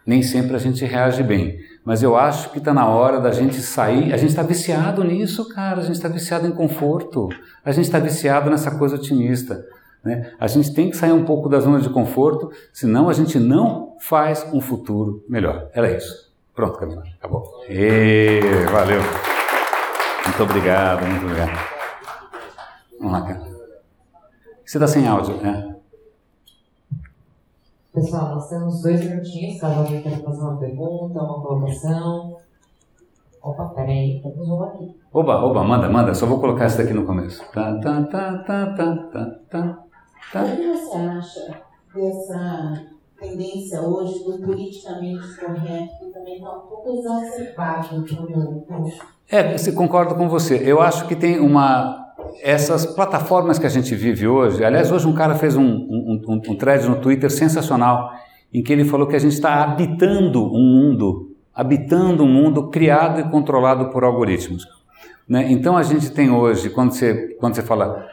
nem sempre a gente reage bem. Mas eu acho que está na hora da gente sair. A gente está viciado nisso, cara. A gente está viciado em conforto. A gente está viciado nessa coisa otimista. Né? A gente tem que sair um pouco da zona de conforto, senão a gente não faz um futuro melhor. Era isso. Pronto, Camila. Acabou. E, valeu. Muito obrigado, muito obrigado. Vamos lá, cara. Você está sem áudio, né? Pessoal, nós temos dois minutinhos, caso alguém queira fazer uma pergunta, uma colocação. Opa, peraí, temos um aqui. Oba, oba, manda, manda, só vou colocar isso daqui no começo. Tá, tá, tá, tá, tá, tá, tá. O que você acha dessa tendência hoje do politicamente correto que também está um pouco exacerbado por É, se concordo com você. Eu acho que tem uma essas plataformas que a gente vive hoje, aliás, hoje um cara fez um, um, um, um thread no Twitter sensacional, em que ele falou que a gente está habitando um mundo, habitando um mundo criado e controlado por algoritmos. Né? Então a gente tem hoje, quando você, quando você fala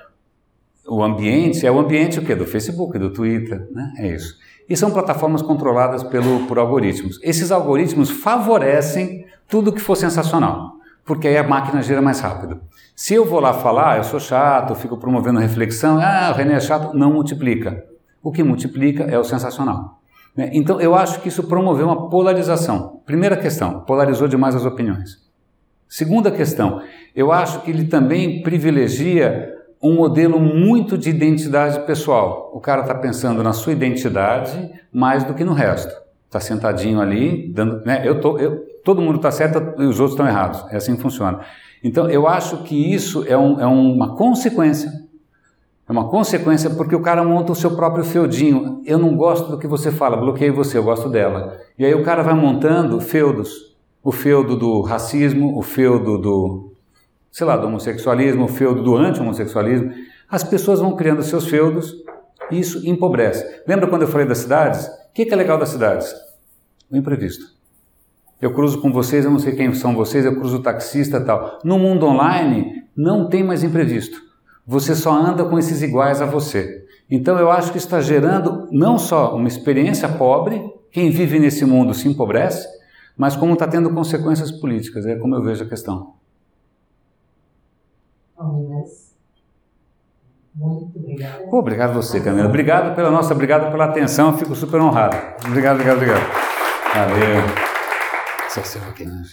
o ambiente, é o ambiente o quê? Do Facebook, do Twitter, né? é isso. E são plataformas controladas pelo, por algoritmos. Esses algoritmos favorecem tudo que for sensacional, porque aí a máquina gira mais rápido. Se eu vou lá falar, eu sou chato, eu fico promovendo reflexão, ah, o René é chato, não multiplica. O que multiplica é o sensacional. Né? Então eu acho que isso promoveu uma polarização. Primeira questão, polarizou demais as opiniões. Segunda questão, eu acho que ele também privilegia um modelo muito de identidade pessoal. O cara está pensando na sua identidade mais do que no resto. Está sentadinho ali, dando, né? eu tô, eu, todo mundo está certo e os outros estão errados. É assim que funciona. Então, eu acho que isso é, um, é uma consequência. É uma consequência porque o cara monta o seu próprio feudinho. Eu não gosto do que você fala, bloqueei você, eu gosto dela. E aí o cara vai montando feudos. O feudo do racismo, o feudo do, sei lá, do homossexualismo, o feudo do anti-homossexualismo. As pessoas vão criando seus feudos e isso empobrece. Lembra quando eu falei das cidades? O que é legal das cidades? O imprevisto. Eu cruzo com vocês, eu não sei quem são vocês, eu cruzo taxista tal. No mundo online, não tem mais imprevisto. Você só anda com esses iguais a você. Então eu acho que está gerando não só uma experiência pobre, quem vive nesse mundo se empobrece, mas como está tendo consequências políticas. É como eu vejo a questão. Muito obrigado. obrigado você, Camila. Obrigado pela nossa, obrigado pela atenção. Fico super honrado. Obrigado, obrigado, obrigado. Valeu. Só seu aqui, né,